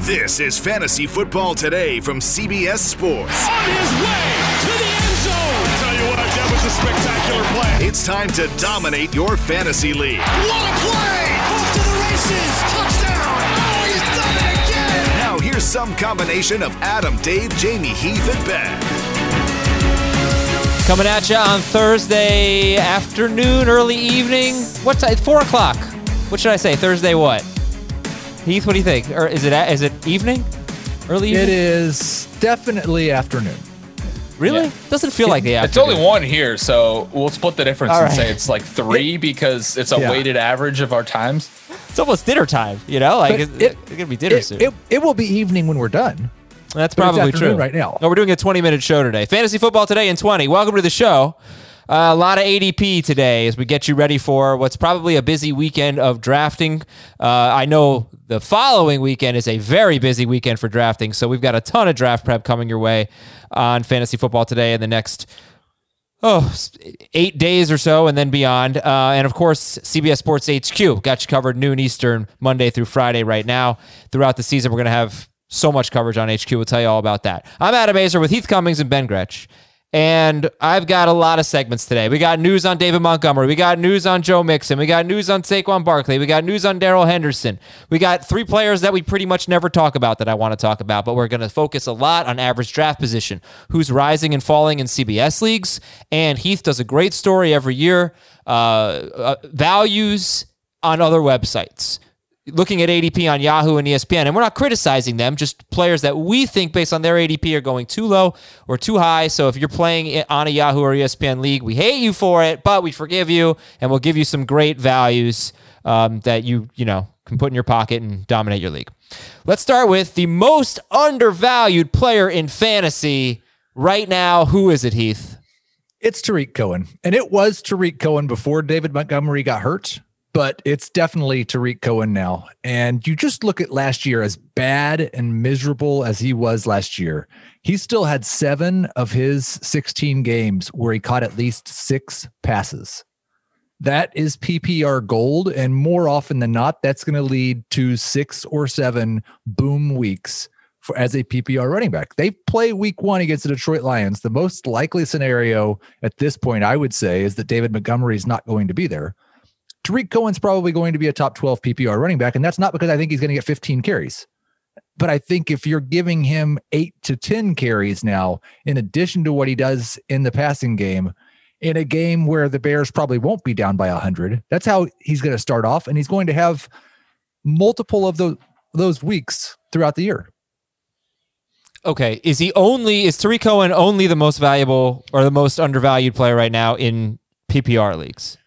This is Fantasy Football Today from CBS Sports. On his way to the end zone. I tell you what, that was a spectacular play. It's time to dominate your fantasy league. What a play! Off to the races. Touchdown. Oh, he's done it again. Now here's some combination of Adam, Dave, Jamey, Heath, and Ben. Coming at you on Thursday afternoon, early evening. What time? Four o'clock. What should I say? Thursday what? Heath, what do you think? Or is it is it evening? Early evening? It is definitely afternoon. Really? Yeah. Doesn't feel like the afternoon. It's afternoon. only one here, so we'll split the difference All and right. say it's like three because it's a Yeah. weighted average of our times. It's almost dinner time. You know, like But it's, it- it's gonna be dinner It, soon. it, it will be evening when we're done. That's but it's probably afternoon true right now. No, we're doing a 20 minute show today. Fantasy football today in 20. Welcome to the show. Uh, a lot of ADP today as we get you ready for what's probably a busy weekend of drafting. Uh, I know the following weekend is a very busy weekend for drafting, so we've got a ton of draft prep coming your way on fantasy football today in the next oh, eight days or so and then beyond. Uh, and of course cbs sports hq got you covered noon eastern monday through friday right now. Throughout the season we're going to have so much coverage on hq we'll tell you all about that. I'm adam Aizer with heath cummings and ben gretch and I've got a lot of segments today. We got news on David Montgomery. We got news on Joe Mixon. We got news on Saquon Barkley. We got news on Darrell Henderson. We got three players that we pretty much never talk about that I want to talk about, but we're going to focus a lot on average draft position, who's rising and falling in CBS leagues. And Heath does a great story every year. Uh, uh, values on other websites looking at ADP on Yahoo and ESPN, and we're not criticizing them, just players that we think based on their ADP are going too low or too high. So if you're playing on a Yahoo or ESPN league, we hate you for it, but we forgive you, and we'll give you some great values um, that you you know can put in your pocket and dominate your league. Let's start with the most undervalued player in fantasy right now. Who is it, Heath? It's Tarik Cohen. And it was Tarik Cohen before David Montgomery got hurt, but it's definitely Tarik Cohen now. And you just look at last year, as bad and miserable as he was last year, he still had seven of his 16 games where he caught at least six passes. That is PPR gold. And more often than not, that's going to lead to six or seven boom weeks for as a PPR running back. They play week one against the Detroit Lions. The most likely scenario at this point, I would say, is that David Montgomery is not going to be there. Tarik Cohen's probably going to be a top 12 PPR running back. And that's not because I think he's going to get 15 carries. But I think if you're giving him eight to 10 carries now, in addition to what he does in the passing game, in a game where the Bears probably won't be down by 100, that's how he's going to start off. And he's going to have multiple of those, those weeks throughout the year. Okay, is he only is Tarik Cohen only the most valuable or the most undervalued player right now in PPR leagues?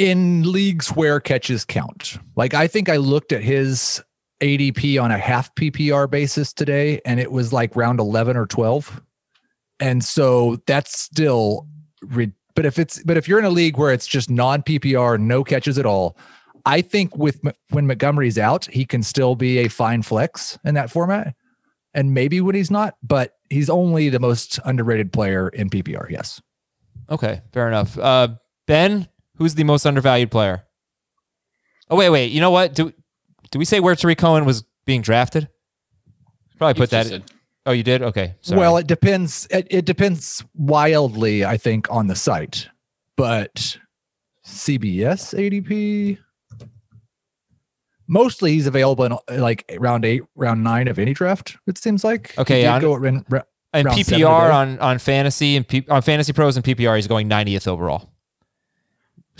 In leagues where catches count. Like I think I looked at his ADP on a half PPR basis today and it was like round 11 or 12. And so that's still re- but if it's but if you're in a league where it's just non PPR, no catches at all, I think with when Montgomery's out, he can still be a fine flex in that format. And maybe when he's not, but he's only the most underrated player in PPR. Yes. Okay, fair enough. Uh, ben, who's the most undervalued player? Oh wait, wait. You know what? Do do we say where Tarik Cohen was being drafted? Probably put that. Just said- Oh, you did. Okay. Sorry. Well, it depends. It, it depends wildly, I think, on the site. But CBS ADP, Mostly he's available in like round eight, round nine of any draft. It seems like. Okay, did on- go at ra- And PPR on on fantasy and P, on fantasy pros and PPR, he's going 90th overall.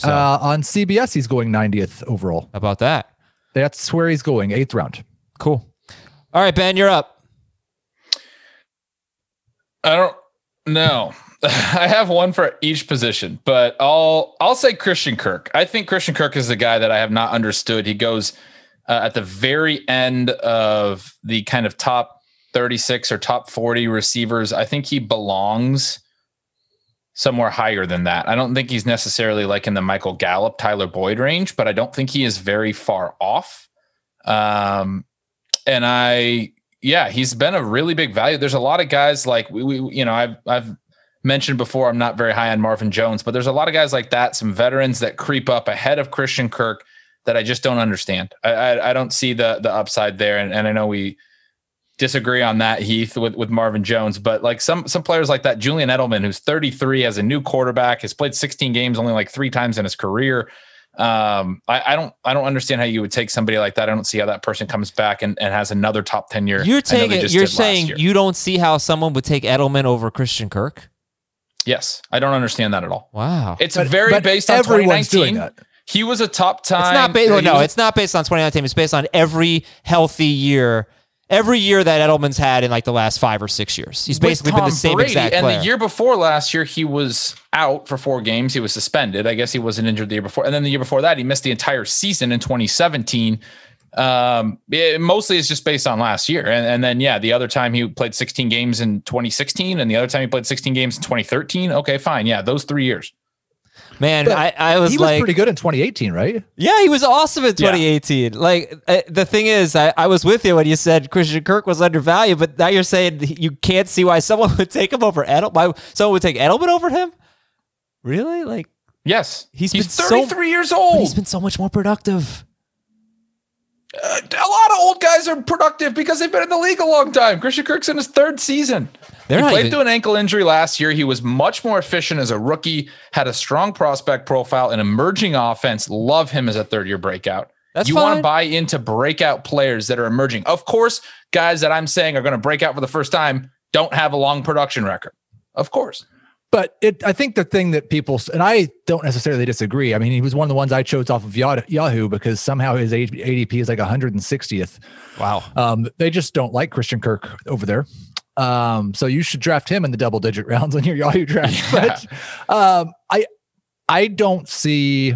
So uh, on CBS he's going 90th overall. how about that? That's where he's going, eighth round. Cool. All right, Ben, you're up. I don't know. I have one for each position, but I'll I'll say Christian Kirk. I think Christian Kirk is the guy that I have not understood. He goes uh, at the very end of the kind of top 36 or top 40 receivers. I think he belongs somewhere higher than that. I don't think he's necessarily like in the Michael Gallup, Tyler Boyd range, but I don't think he is very far off. Um, and I, yeah, he's been a really big value. There's a lot of guys like we, we you know, I've, I've mentioned before, I'm not very high on Marvin Jones, but there's a lot of guys like that, some veterans that creep up ahead of Christian Kirk that I just don't understand. I, I, I don't see the the upside there, and, and I know we disagree on that, Heath, with, with Marvin Jones, but like some some players like that, Julian Edelman, who's 33 as a new quarterback, has played 16 games only like three times in his career. Um, I, I don't I don't understand how you would take somebody like that. I don't see how that person comes back and, and has another top 10 year. You're I know they taking. You're saying you don't see how someone would take Edelman over Christian Kirk. yes, I don't understand that at all. Wow. It's But- very but based on everyone's 2019. doing that. He was a top time. It's not based. he no, was- it's not based on 2019. It's based on every healthy year, every year that Edelman's had in like the last five or six years. He's basically been the same Brady, exact and the year before last year, he was out for four games. He was suspended. I guess he wasn't injured the year before, and then the year before that, he missed the entire season in 2017. Um, it, mostly it's just based on last year, and, and then yeah, the other time he played 16 games in 2016, and the other time he played 16 games in 2013. Okay, fine, yeah, those three years. Man, But I, I was he was like, pretty good in 2018, right? yeah, he was awesome in Yeah. 2018. Like uh, the thing is, I, I was with you when you said Christian Kirk was undervalued, but now you're saying you can't see why someone would take him over Edelman. Why someone would take Edelman over him? Really? Like Yes, He's he's been so- 33 years old. he's been so much more productive. Uh, a lot of old guys are productive because they've been in the league a long time. Christian Kirk's in his third season. They're he played even- through an ankle injury last year. He was much more efficient as a rookie, had a strong prospect profile, an emerging offense. Love him as a third year breakout. That's you want to buy into breakout players that are emerging. Of course, guys that I'm saying are going to break out for the first time don't have a long production record. Of course. But it, I think the thing that people, and I don't necessarily disagree. I mean, he was one of the ones I chose off of Yahoo because somehow his ADP is like 160th. Wow. Um, they just don't like Christian Kirk over there. Um, so you should draft him in the double digit rounds on your Yahoo draft. Yeah. But um, I, I don't see.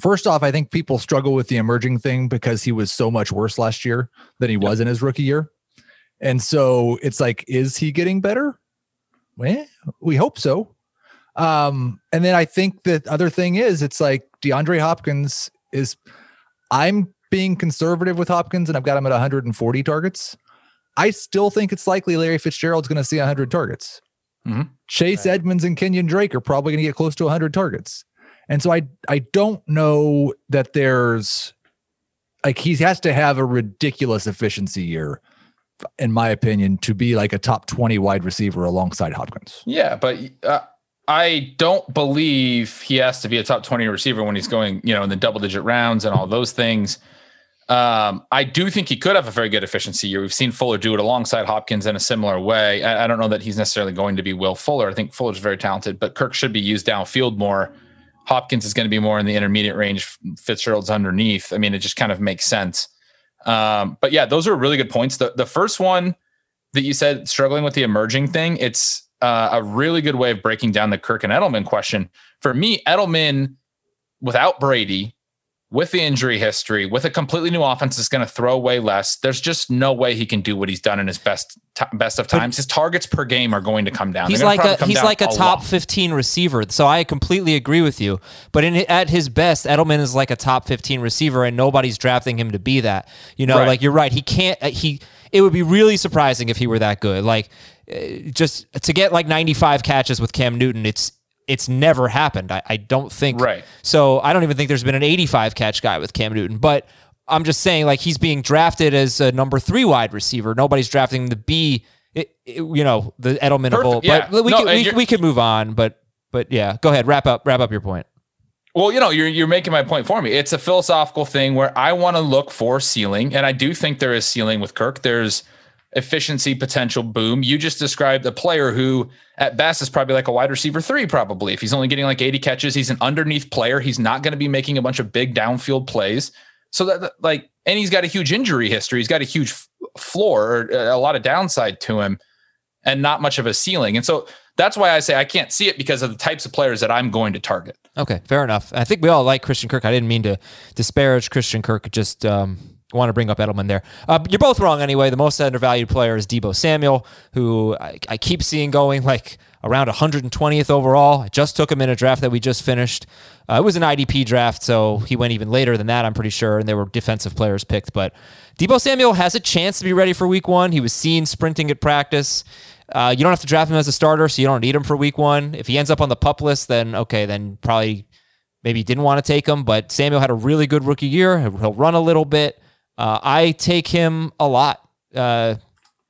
First off, I think people struggle with the emerging thing because he was so much worse last year than he was in his rookie year. And so it's like, is he getting better? Well, we hope so. Um, and then I think the other thing is it's like DeAndre Hopkins is I'm being conservative with Hopkins and I've got him at 140 targets. I still think it's likely Larry Fitzgerald's going to see 100 targets. Mhm. Chase Edmonds and Kenyon Drake are probably going to get close to 100 targets. And so I I don't know that there's like he has to have a ridiculous efficiency year in my opinion to be like a top 20 wide receiver alongside Hopkins. Yeah, but uh, I don't believe he has to be a top 20 receiver when he's going, you know, in the double digit rounds and all those things. Um, I do think he could have a very good efficiency year. We've seen Fuller do it alongside Hopkins in a similar way. I, I don't know that he's necessarily going to be Will Fuller. I think Fuller's very talented, but Kirk should be used downfield more. Hopkins is going to be more in the intermediate range. Fitzgerald's underneath. I mean, it just kind of makes sense. Um, but yeah, those are really good points. The the first one that you said struggling with the emerging thing, it's uh, a really good way of breaking down the Kirk and Edelman question. For me, Edelman without Brady, with the injury history, with a completely new offense that's going to throw away less, there's just no way he can do what he's done in his best t- best of times. His targets per game are going to come down. He's like a he's like a lot. top 15 receiver. So I completely agree with you. But in at his best, Edelman is like a top 15 receiver and nobody's drafting him to be that. You know, Right. like you're right. He can't uh, he it would be really surprising if he were that good. Like uh, just to get like 95 catches with Cam Newton, it's it's never happened. I, I don't think Right. So I don't even think there's been an 85 catch guy with Cam Newton. But I'm just saying, like he's being drafted as a number three wide receiver. Nobody's drafting the B. it, it- you know, the Edelman of Perfect, yeah. But we No, can we, we can move on. But but yeah, go ahead. Wrap up wrap up your point. Well, you know, you're you're making my point for me. It's a philosophical thing where I want to look for ceiling, and I do think there is ceiling with Kirk. There's efficiency potential boom. You just described a player who at best is probably like a wide receiver three, probably. If he's only getting like 80 catches, he's an underneath player. He's not going to be making a bunch of big downfield plays. So that, like, and he's got a huge injury history. He's got a huge floor or a lot of downside to him and not much of a ceiling. And so that's why I say I can't see it because of the types of players that I'm going to target. Okay, fair enough. I think we all like Christian Kirk. I didn't mean to disparage Christian Kirk. Just um, want to bring up Edelman there. Uh, you're both wrong anyway. The most undervalued player is Deebo Samuel, who I, I, keep seeing going like around 120th overall. I just took him in a draft that we just finished. Uh, it was an IDP draft, so he went even later than that, I'm pretty sure, and there were defensive players picked. But Deebo Samuel has a chance to be ready for week one. He was seen sprinting at practice. Uh, you don't have to draft him as a starter, so you don't need him for week one. If he ends up on the pup list, then okay, then probably maybe didn't want to take him. But Samuel had a really good rookie year. He'll run a little bit. Uh, I take him a lot. Uh,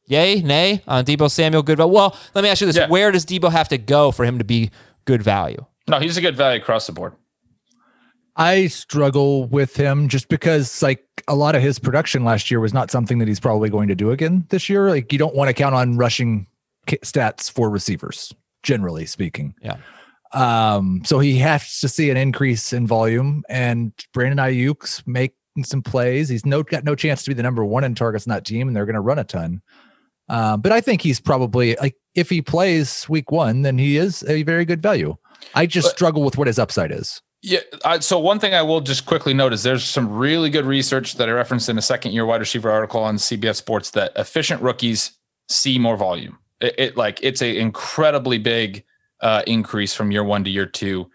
yay, nay on Deebo Samuel. Good. Value. Well, let me ask you this: yeah. Where does Deebo have to go for him to be good value? No, he's a good value across the board. I struggle with him just because, like, a lot of his production last year was not something that he's probably going to do again this year. Like, you don't want to count on rushing stats for receivers, generally speaking. Yeah. Um, so he has to see an increase in volume, and Brandon Aiyuk's make some plays. He's no got no chance to be the number one in targets in that team, and they're going to run a ton. Um, but I think he's probably like if he plays week one, then he is a very good value. I just but, struggle with what his upside is. Yeah. I, so one thing I will just quickly note is there's some really good research that I referenced in a second year wide receiver article on CBS Sports that efficient rookies see more volume. It, it like it's a incredibly big uh, increase from year one to year two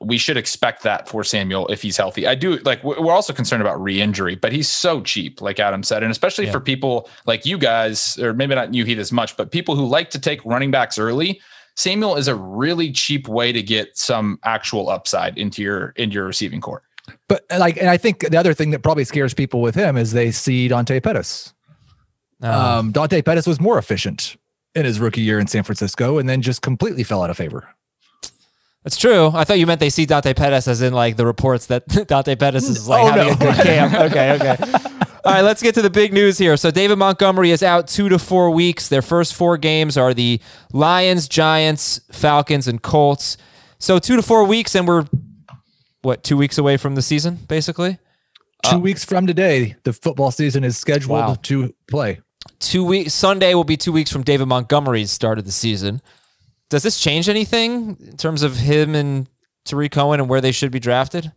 we should expect that for Samuel if he's healthy. I do like we're also concerned about re-injury, but he's so cheap, like Adam said, and especially yeah. for people like you guys, or maybe not you Heath as much, but people who like to take running backs early. Samuel is a really cheap way to get some actual upside into your into your receiving corps. But like, and I think the other thing that probably scares people with him is they see Dante Pettis. Uh, um, Dante Pettis was more efficient in his rookie year in San Francisco, and then just completely fell out of favor. That's true. I thought you meant they see Dante Pettis as in like the reports that Dante Pettis is like oh, having no. a good camp. Okay, okay. All right, let's get to the big news here. So David Montgomery is out two to four weeks. Their first four games are the Lions, Giants, Falcons, and Colts. So two to four weeks, and we're what two weeks away from the season, basically. Two uh, weeks from today, the football season is scheduled wow. to play. Two weeks. Sunday will be two weeks from David Montgomery's start of the season. Does this change anything in terms of him and Tarik Cohen and where they should be drafted?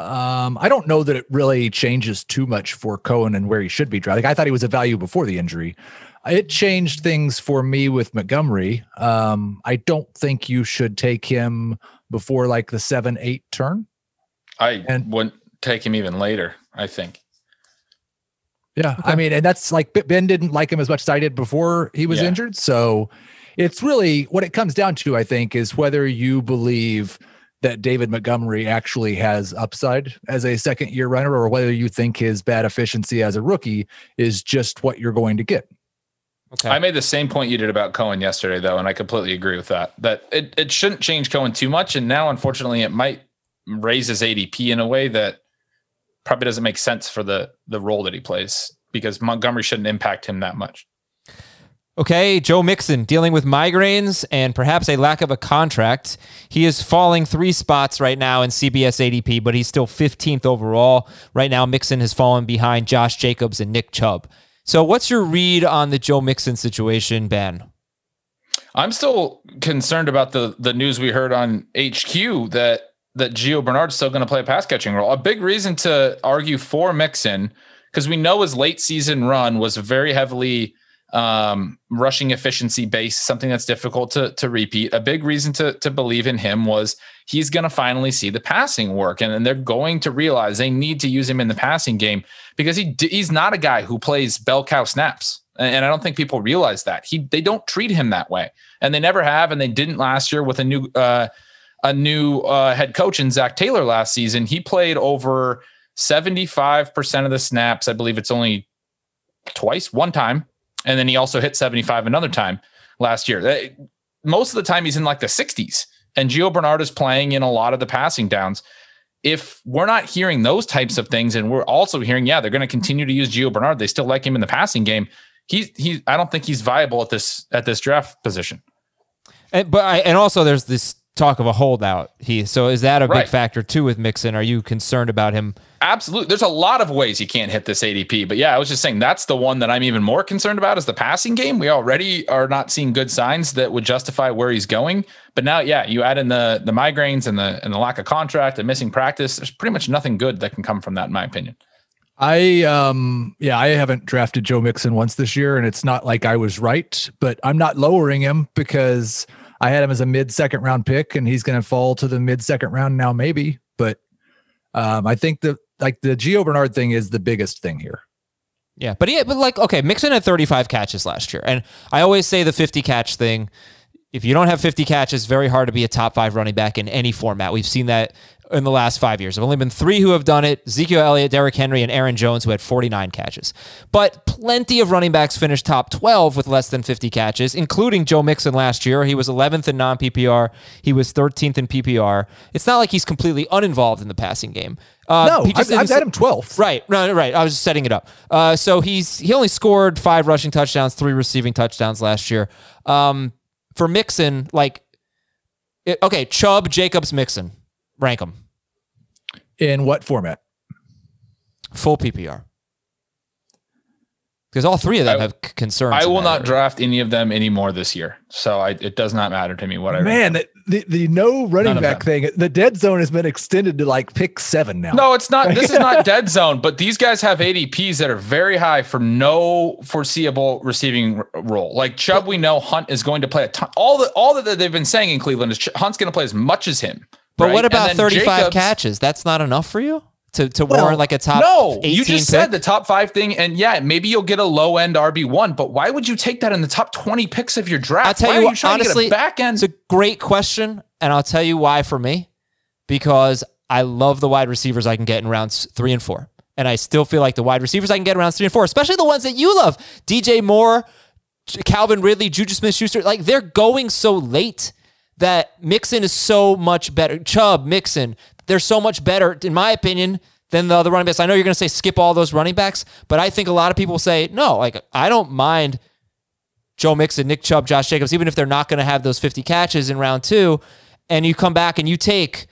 Um, I don't know that it really changes too much for Cohen and where he should be drafted. Like, I thought he was a value before the injury. It changed things for me with Montgomery. Um, I don't think you should take him before like the seven, eight turn. I and, wouldn't take him even later, I think. Yeah. Okay. I mean, and that's like Ben didn't like him as much as I did before he was yeah. injured. So it's really what it comes down to, I think, is whether you believe that David Montgomery actually has upside as a second year runner or whether you think his bad efficiency as a rookie is just what you're going to get. Okay. I made the same point you did about Cohen yesterday, though, and I completely agree with that. That it, it shouldn't change Cohen too much. And now, unfortunately, it might raise his ADP in a way that probably doesn't make sense for the the role that he plays because Montgomery shouldn't impact him that much. Okay, Joe Mixon dealing with migraines and perhaps a lack of a contract. He is falling three spots right now in CBS ADP, but he's still 15th overall. Right now, Mixon has fallen behind Josh Jacobs and Nick Chubb. So, what's your read on the Joe Mixon situation, Ben? I'm still concerned about the the news we heard on HQ that that Gio Bernard's still going to play a pass catching role. A big reason to argue for Mixon because we know his late season run was very heavily um, rushing efficiency base, something that's difficult to, to repeat. A big reason to, to believe in him was he's going to finally see the passing work. And, and they're going to realize they need to use him in the passing game because he he's not a guy who plays bell cow snaps. And, and I don't think people realize that. He They don't treat him that way. And they never have. And they didn't last year with a new, uh, a new uh, head coach in Zac Taylor last season. He played over 75% of the snaps. I believe it's only twice, one time and then he also hit 75 another time last year. Most of the time he's in like the 60s and Gio Bernard is playing in a lot of the passing downs. If we're not hearing those types of things, and we're also hearing, yeah, they're going to continue to use Gio Bernard. They still like him in the passing game. He's he. I don't think he's viable at this at this draft position. And, but I, and also there's this talk of a holdout. He so is that a Right. big factor too with Mixon? Are you concerned about him? Absolutely. There's a lot of ways he can't hit this ADP. But yeah, I was just saying that's the one that I'm even more concerned about is the passing game. We already are not seeing good signs that would justify where he's going. But now, yeah, you add in the the migraines and the and the lack of contract and missing practice. There's pretty much nothing good that can come from that, in my opinion. I um yeah, I haven't drafted Joe Mixon once this year, and it's not like I was right, but I'm not lowering him because I had him as a mid second round pick, and he's going to fall to the mid second round now, maybe. But um, I think the like the Gio Bernard thing is the biggest thing here. Yeah, but yeah, but like okay, Mixon had 35 catches last year, and I always say the 50 catch thing. If you don't have 50 catches, very hard to be a top five running back in any format. We've seen that in the last five years. There have only been three who have done it: Ezekiel Elliott, Derrick Henry, and Aaron Jones, who had 49 catches. But plenty of running backs finished top 12 with less than 50 catches, including Joe Mixon last year. He was 11th in non PPR. He was 13th in PPR. It's not like he's completely uninvolved in the passing game. Uh, No, he just I've, I've had him 12th. Right, no, right. I was just setting it up. Uh, so he's he only scored five rushing touchdowns, three receiving touchdowns last year. Um, for Mixon, like, it, okay, Chubb, Jacobs, Mixon, rank them In what format? full PPR because all three of them I- have concerns. I will not area. draft any of them anymore this year. So I, it does not matter to me what I Man, the, the the no running None back thing, the dead zone has been extended to like pick seven now. No, it's not. This is not dead zone, but these guys have ADPs that are very high for no foreseeable receiving r- role. Like Chubb, we know Hunt is going to play a ton. All the all that they've been saying in Cleveland is Ch- Hunt's going to play as much as him. But right? what about 35 Jacobs- catches? That's not enough for you to, to Well, warrant like a top No, 18 you just pick? said the top five thing, and yeah, maybe you'll get a low end RB one. But why would you take that in the top twenty picks of your draft? I'll tell why you are what, you trying honestly, to get a back end? It's a great question, and I'll tell you why for me. Because I love the wide receivers I can get in rounds three and four. And I still feel like the wide receivers I can get in rounds three and four, especially the ones that you love. DJ Moore, Calvin Ridley, Juju Smith Schuster, like they're going so late that Mixon is so much better. Chubb, Mixon, they're so much better, in my opinion, than the other running backs. I know you're going to say skip all those running backs, but I think a lot of people say, no, like I don't mind Joe Mixon, Nick Chubb, Josh Jacobs, even if they're not going to have those 50 catches in round two, and you come back and you take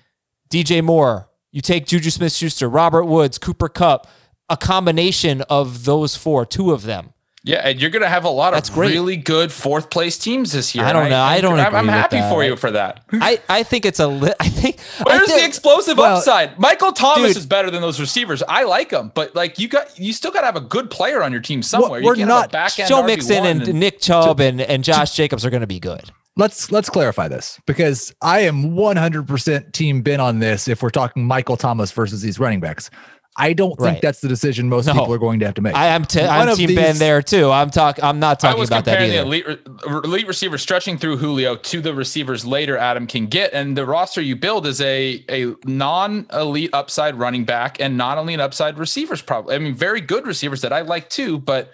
DJ Moore, you take Juju Smith Schuster, Robert Woods, Cooper Kupp, a combination of those four, two of them. Yeah, and you're going to have a lot That's of great. really good fourth place teams this year. I don't know. I don't I'm, agree I'm with happy that. for you for that. I, I think it's a li- I think I Where's think- the explosive well, upside? Michael Thomas dude. is better than those receivers. I like him, but like you got, you still got to have a good player on your team somewhere. we're you can't have back end Joe RB1 Mixon and, and- Nick Chubb and, and Josh Jacobs are going to be good. let's let's clarify this because I am 100% team Ben on this. If we're talking Michael Thomas versus these running backs, I don't think Right. that's the decision most No. people are going to have to make. I am t- One I'm of Team these- Ben there too. I'm talking. I'm not I talking was about that comparing the either. elite, elite receivers stretching through Julio to the receivers later Adam can get, and the roster you build is a a non elite upside running back and not only an upside receivers. Probably, I mean, very good receivers that I like too, but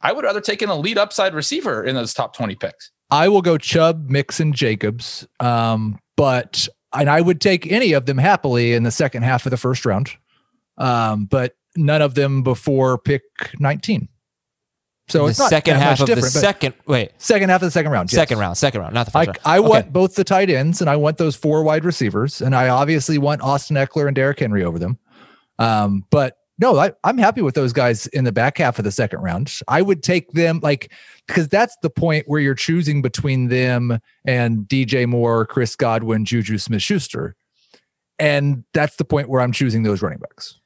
I would rather take an elite upside receiver in those top twenty picks. I will go Chubb, Mixon, Jacobs. Um, but and I would take any of them happily in the second half of the first round. Um, but none of them before pick 19. So the it's not second half of the second. Wait, second half of the second round. yes. second round. Second round, not the I, first round. I Okay. want both the tight ends and I want those four wide receivers. And I obviously want Austin Ekeler and Derrick Henry over them. Um, but no, I, I'm happy with those guys in the back half of the second round. I would take them like because that's the point where you're choosing between them and DJ Moore, Chris Godwin, Juju Smith Schuster. And that's the point where I'm choosing those running backs.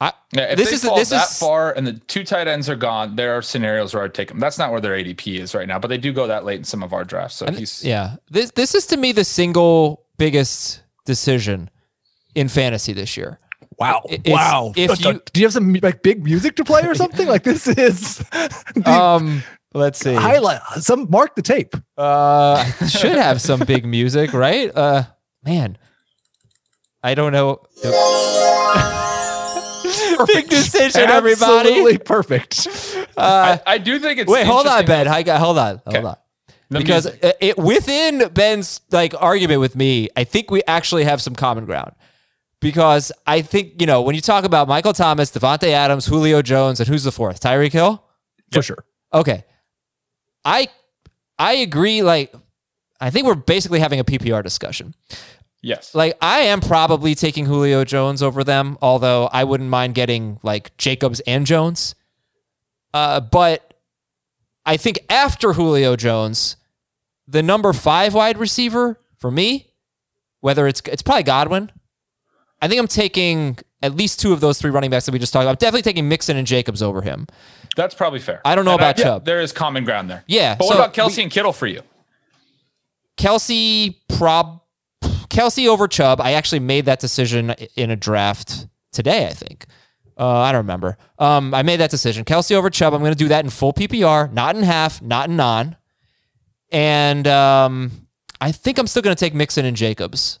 I, Yeah, if This they is- fall this that is- far and the two tight ends are gone, there are scenarios where I'd take them. That's not where their ADP is right now, but they do go that late in some of our drafts. So he's yeah, this this is to me the single biggest decision in fantasy this year. Wow. It's- wow. if you- Do you have some like big music to play or something? like this is the Um, let's see. highlight some mark the tape. Uh, should have some big music, right? Uh, man, I don't know. big decision, everybody. Absolutely perfect. Uh, I, I do think it's wait, hold on, Ben. I got hold on, hold on. The because music. it, it within Ben's like argument with me, I think we actually have some common ground. Because I think you know when you talk about Michael Thomas, Davante Adams, Julio Jones, and who's the fourth? Tyreek Hill. for sure. Okay, I I agree. Like I think we're basically having a PPR discussion. Yes. Like I am probably taking Julio Jones over them, although I wouldn't mind getting like Jacobs and Jones. Uh, but I think after Julio Jones, the number five wide receiver for me, whether it's it's probably Godwin. I think I'm taking at least two of those three running backs that we just talked about. I'm definitely taking Mixon and Jacobs over him. That's probably fair. I don't know And about Chubb. There is common ground there. Yeah, But what about Kelce we- and Kittle for you? Kelce prob Kelce over Chubb. I actually made that decision in a draft today. I think. Uh, I don't remember. Um, I made that decision. Kelce over Chubb. I'm going to do that in full PPR, not in half, not in non. And um, I think I'm still going to take Mixon and Jacobs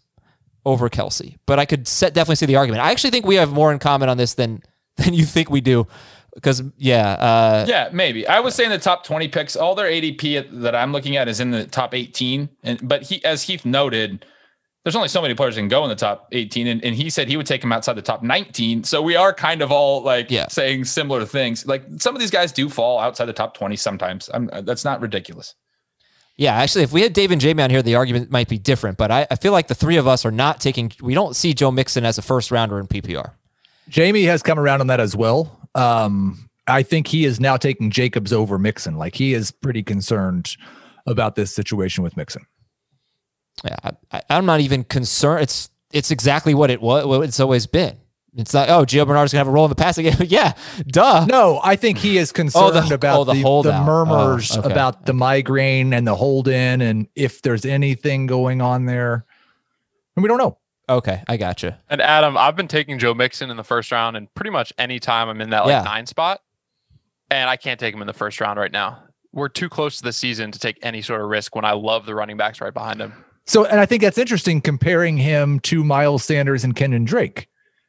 over Kelce. But I could set, definitely see the argument. I actually think we have more in common on this than than you think we do. Because yeah, uh, Yeah, maybe. I was saying the top 20 picks, all their ADP that I'm looking at is in the top 18. And but he as Heath noted, there's only so many players that can go in the top 18. And, and he said he would take him outside the top 19. So we are kind of all like Yeah. saying similar things. Like some of these guys do fall outside the top 20 sometimes. I'm, that's not ridiculous. Yeah, actually, if we had Dave and Jamey on here, the argument might be different. But I, I feel like the three of us are not taking. We don't see Joe Mixon as a first rounder in PPR. Jamey has come around on that as well. Um, I think he is now taking Jacobs over Mixon. Like he is pretty concerned about this situation with Mixon. Yeah, I, I, I'm not even concerned. It's it's exactly what it was. What it's always been. It's like, oh, Gio Bernard's gonna have a role in the passing game. yeah, duh. No, I think he is concerned Oh, the- about oh, the the, the, oh, murmurs Oh, okay. about the migraine and the hold in and if there's anything going on there. And we don't know. Okay, I got gotcha. And Adam, I've been taking Joe Mixon in the first round, and pretty much any time I'm in that like Yeah. nine spot, and I can't take him in the first round right now. We're too close to the season to take any sort of risk when I love the running backs right behind him. So, and I think that's interesting comparing him to Miles Sanders and Kenyon Drake.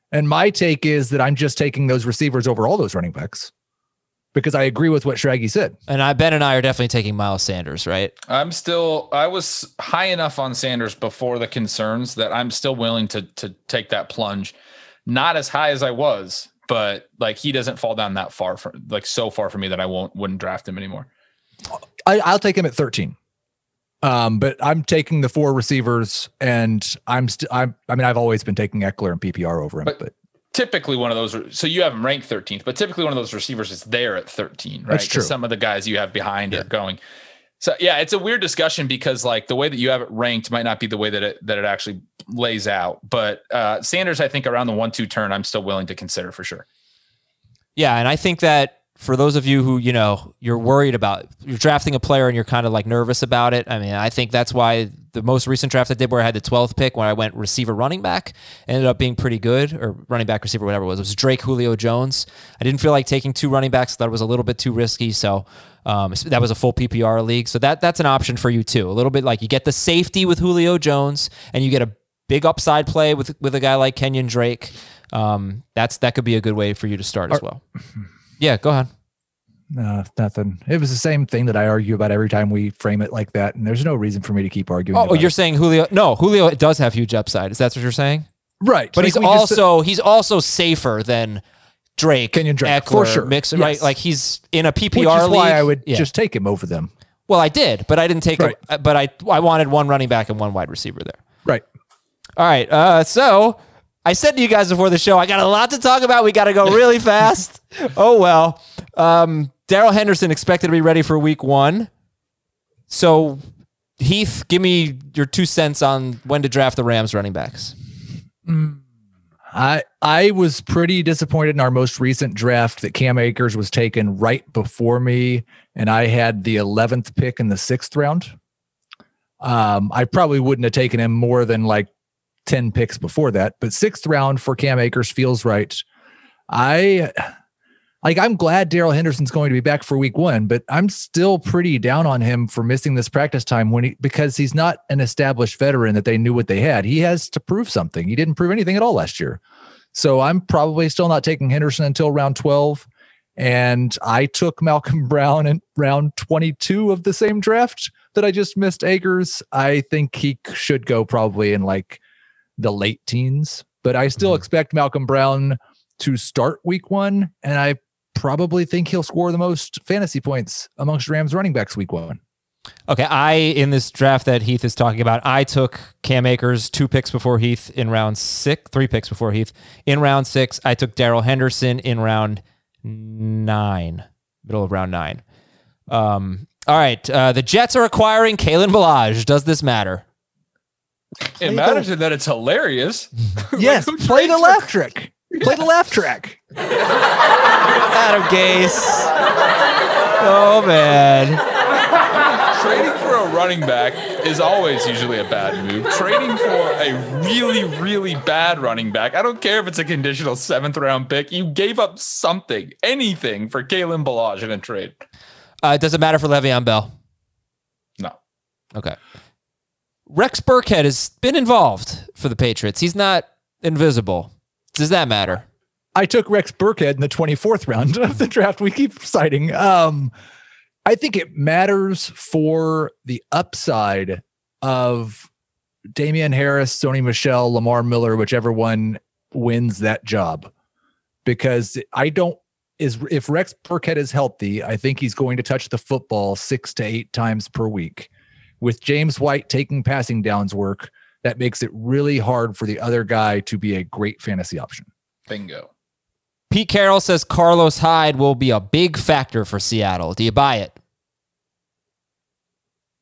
And my take is that I'm just taking those receivers over all those running backs because I agree with what Shaggy said. And I Ben and I are definitely taking Miles Sanders, right? I'm still I was high enough on Sanders before the concerns that I'm still willing to to take that plunge. Not as high as I was, but like he doesn't fall down that far from like so far from me that I won't wouldn't draft him anymore. I, I'll take him at 13. Um, but I'm taking the four receivers, and I'm still. I'm. I mean, I've always been taking Ekeler and PPR over him, But- but, Typically one of those so you have him ranked 13th, but typically one of those receivers is there at 13, right? That's 'Cause true. Some of the guys you have behind are going. So yeah, it's a weird discussion because like the way that you have it ranked might not be the way that it that it actually lays out. But uh Sanders, I think around the one two turn, I'm still willing to consider for sure. Yeah, and I think that for those of you who, you know, you're worried about you're drafting a player and you're kind of like nervous about it. I mean, I think that's why the most recent draft I did where I had the 12th pick when I went receiver running back ended up being pretty good or running back receiver whatever it was. It was Drake Julio Jones. I didn't feel like taking two running backs, thought it was a little bit too risky, so um, that was a full PPR league. So that that's an option for you too. A little bit like you get the safety with Julio Jones and you get a big upside play with with a guy like Kenyon Drake. Um, that's that could be a good way for you to start as well. Yeah, go ahead. no, nothing. It was the same thing that I argue about every time we frame it like that, and there's no reason for me to keep arguing. Oh, you're it. saying Julio? No, Julio does have huge upside. Is that what you're saying? right, But like he's we just- also he's also safer than Drake, Kenyon Drake, Ekeler, for sure. Mixon, Yes. right? Like he's in a PPR which is league. why I would Yeah. just take him over them. Well, I did, but I didn't take. Right. A, but I I wanted one running back and one wide receiver there. Right. All right. Uh, so I said to you guys before the show, I got a lot to talk about. We got to go really fast. Oh well. Um, Darrell Henderson expected to be ready for Week One. So Heath, give me your two cents on when to draft the Rams running backs. I I was pretty disappointed in our most recent draft that Cam Akers was taken right before me, and I had the eleventh pick in the sixth round. Um, I probably wouldn't have taken him more than like ten picks before that, but sixth round for Cam Akers feels right. I like I'm glad Darrell Henderson's going to be back for week one, but I'm still pretty down on him for missing this practice time when he because he's not an established veteran that they knew what they had. He has to prove something. He didn't prove anything at all last year. So I'm probably still not taking Henderson until round 12. And I took Malcolm Brown in round 22 of the same draft that I just missed Akers. I think he should go probably in like the late teens, but I still Mhm. expect Malcolm Brown to start week one. And I probably think he'll score the most fantasy points amongst Rams running backs week one. Okay, I in this draft that Heath is talking about, I took Cam Akers two picks before Heath in round six, three picks before Heath in round six. I took Darrell Henderson in round nine, middle of round nine. Um, all right, uh, the Jets are acquiring Kalen Ballage. Does this matter? It matters in that it's hilarious. Yes, who play the trades laugh for- trick. Play the laugh track. Adam Gase. Oh man. Trading for a running back is always usually a bad move. Trading for a really, really bad running back, I don't care if it's a conditional seventh round pick, you gave up something, anything for Kalen Ballage in a trade. Uh, does it matter for Le'Veon Bell? No. Okay. Rex Burkhead has been involved for the Patriots. He's not invisible. Does that matter? I took Rex Burkhead in the 24th round of the draft we keep citing. Um, I think it matters for the upside of Damien Harris, Sony Michel, Lamar Miller, whichever one wins that job. Because I don't is if Rex Burkhead is healthy, I think he's going to touch the football six to eight times per week. With James White taking passing downs work, that makes it really hard for the other guy to be a great fantasy option. Bingo. Pete Carroll says Carlos Hyde will be a big factor for Seattle. Do you buy it?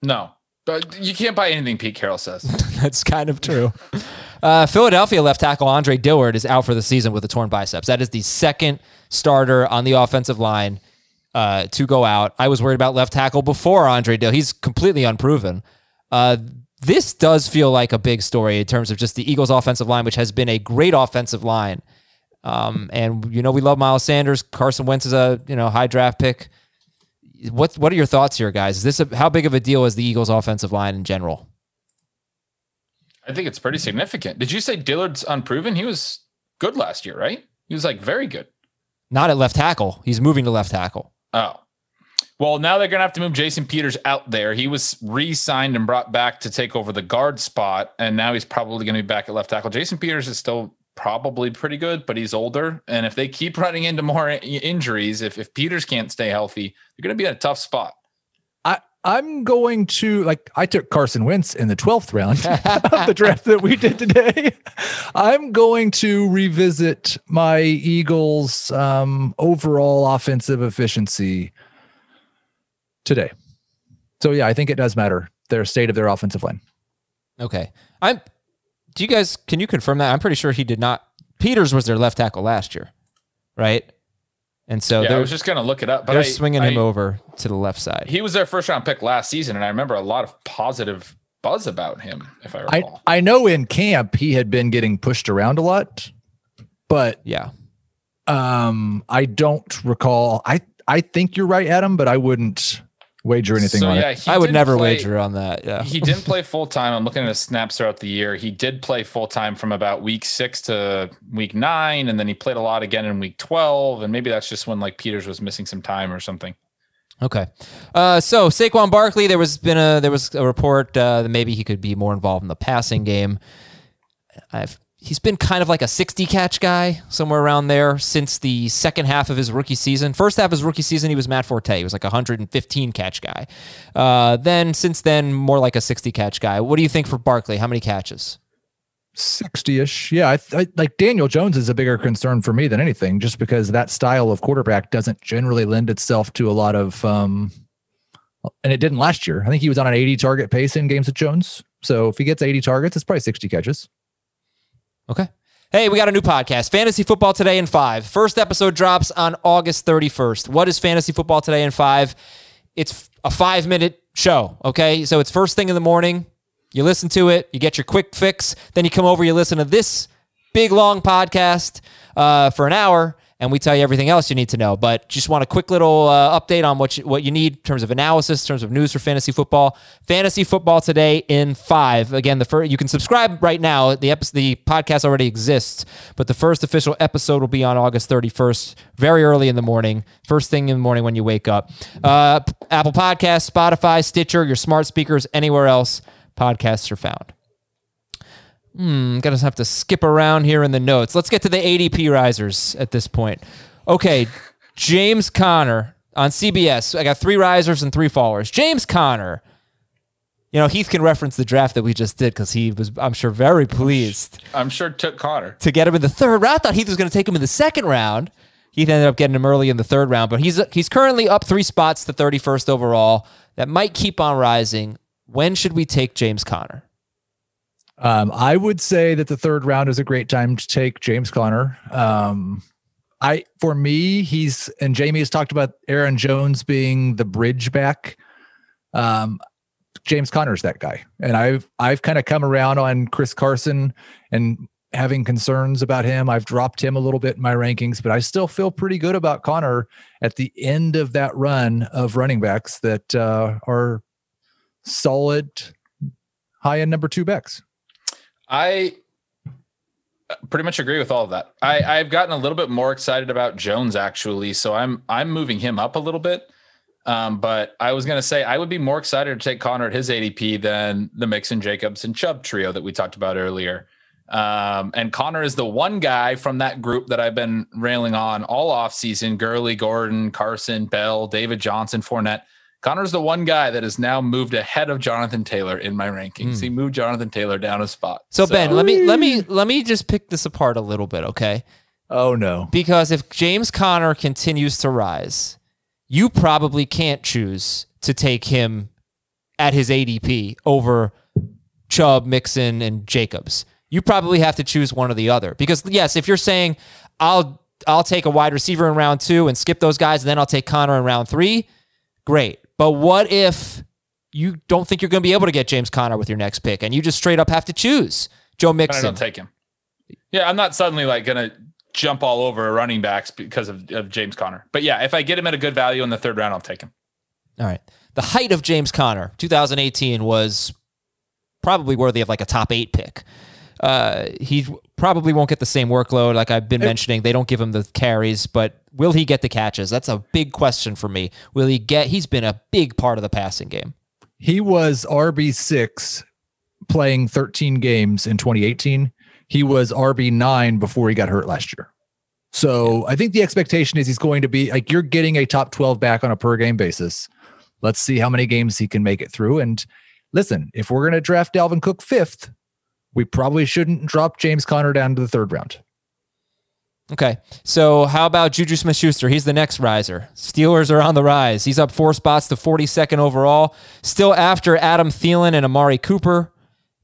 No. But you can't buy anything Pete Carroll says. That's kind of true. Uh, Philadelphia left tackle Andre Dillard is out for the season with a torn biceps. That is the second starter on the offensive line uh, to go out. I was worried about left tackle before Andre Dillard. He's completely unproven. Uh, this does feel like a big story in terms of just the Eagles' offensive line, which has been a great offensive line. Um, and you know we love Miles Sanders. Carson Wentz is a you know high draft pick. What what are your thoughts here, guys? Is this a, how big of a deal is the Eagles' offensive line in general? I think it's pretty significant. Did you say Dillard's unproven? He was good last year, right? He was like very good. Not at left tackle. He's moving to left tackle. Oh. Well, now they're going to have to move Jason Peters out there. He was re signed and brought back to take over the guard spot. And now he's probably going to be back at left tackle. Jason Peters is still probably pretty good, but he's older. And if they keep running into more injuries, if, if Peters can't stay healthy, they're going to be in a tough spot. I'm going to like I took Carson Wentz in the 12th round of the draft that we did today. I'm going to revisit my Eagles um overall offensive efficiency today. So yeah, I think it does matter their state of their offensive line. Okay. I'm do you guys can you confirm that? I'm pretty sure he did not Peters was their left tackle last year. Right? And so yeah, I they're, was just going to look it up. But they're I- swinging I- him over to the left side. He was their first round pick last season. And I remember a lot of positive buzz about him, if I I recall. I know in camp he had been getting pushed around a lot, but yeah. um I don't recall. I I think you're right, Adam, but I wouldn't wager anything so, on yeah, it. I would never play- wager on that. Yeah. he didn't play full time. I'm looking at his snaps throughout the year. He did play full time from about week six to week nine, and then he played a lot again in week 12. And maybe that's just when like Peters was missing some time or something. Okay. Uh, so Saquon Barkley, there was been a there was a report uh, that maybe he could be more involved in the passing game. I've he's been kind of like a 60 catch guy somewhere around there since the second half of his rookie season. First half of his rookie season, he was Matt Forte. He was like a 115 catch guy. Uh, then since then, more like a 60 catch guy. What do you think for Barkley? How many catches? 60ish. Yeah, I, I like Daniel Jones is a bigger concern for me than anything just because that style of quarterback doesn't generally lend itself to a lot of um and it didn't last year. I think he was on an 80 target pace in games with Jones. So if he gets 80 targets, it's probably 60 catches. Okay. Hey, we got a new podcast, Fantasy Football Today in 5. First episode drops on August 31st. What is Fantasy Football Today in 5? It's a 5-minute show, okay? So it's first thing in the morning. You listen to it, you get your quick fix, then you come over, you listen to this big long podcast uh, for an hour, and we tell you everything else you need to know. But just want a quick little uh, update on what you, what you need in terms of analysis, in terms of news for fantasy football. Fantasy football today in five. Again, the first you can subscribe right now. The episode, the podcast already exists, but the first official episode will be on August 31st, very early in the morning, first thing in the morning when you wake up. Uh, Apple Podcasts, Spotify, Stitcher, your smart speakers, anywhere else podcasts are found. Hmm, I'm gonna have to skip around here in the notes. Let's get to the ADP risers at this point. Okay, James Conner on CBS. I got three risers and three fallers. James Conner. You know, Heath can reference the draft that we just did because he was, I'm sure, very pleased I'm sure took Conner. to get him in the third round. I thought Heath was going to take him in the second round. Heath ended up getting him early in the third round, but he's he's currently up three spots to 31st overall. That might keep on rising. When should we take James Conner? Um, I would say that the third round is a great time to take James Conner. Um, I for me, he's and Jamey has talked about Aaron Jones being the bridge back. Um, James Conner's that guy, and I've I've kind of come around on Chris Carson and having concerns about him. I've dropped him a little bit in my rankings, but I still feel pretty good about Conner at the end of that run of running backs that uh, are solid high end number two backs. I pretty much agree with all of that. I, I've gotten a little bit more excited about Jones actually, so I'm I'm moving him up a little bit. Um, but I was gonna say I would be more excited to take Conner at his ADP than the Mixon, Jacobs, and Chubb trio that we talked about earlier. Um, and Conner is the one guy from that group that I've been railing on all off season. Gurley, Gordon, Carson, Bell, David Johnson, Fournette. Conner's the one guy that has now moved ahead of Jonathan Taylor in my rankings. Hmm. He moved Jonathan Taylor down a spot. So, Ben, let me let me let me just pick this apart a little bit, okay? Oh no. Because if James Conner continues to rise, you probably can't choose to take him at his ADP over Chubb, Mixon, and Jacobs. You probably have to choose one or the other. Because yes, if you're saying I'll I'll take a wide receiver in round two and skip those guys, and then I'll take Conner in round three, great. But what if you don't think you're going to be able to get James Conner with your next pick, and you just straight up have to choose Joe I Mixon? don't take him. Yeah, I'm not suddenly like gonna jump all over running backs because of, of James Conner. But yeah, if I get him at a good value in the third round, I'll take him. All right. The height of James Conner, 2018, was probably worthy of like a top eight pick. Uh, he probably won't get the same workload like I've been mentioning. They don't give him the carries, but will he get the catches? That's a big question for me. Will he get? He's been a big part of the passing game. He was RB6 playing 13 games in 2018. He was RB9 before he got hurt last year. So I think the expectation is he's going to be like you're getting a top 12 back on a per game basis. Let's see how many games he can make it through. And listen, if we're going to draft Dalvin Cook fifth, we probably shouldn't drop James Conner down to the third round. Okay. So how about Juju Smith Schuster? He's the next riser. Steelers are on the rise. He's up four spots to 42nd overall. Still after Adam Thielen and Amari Cooper.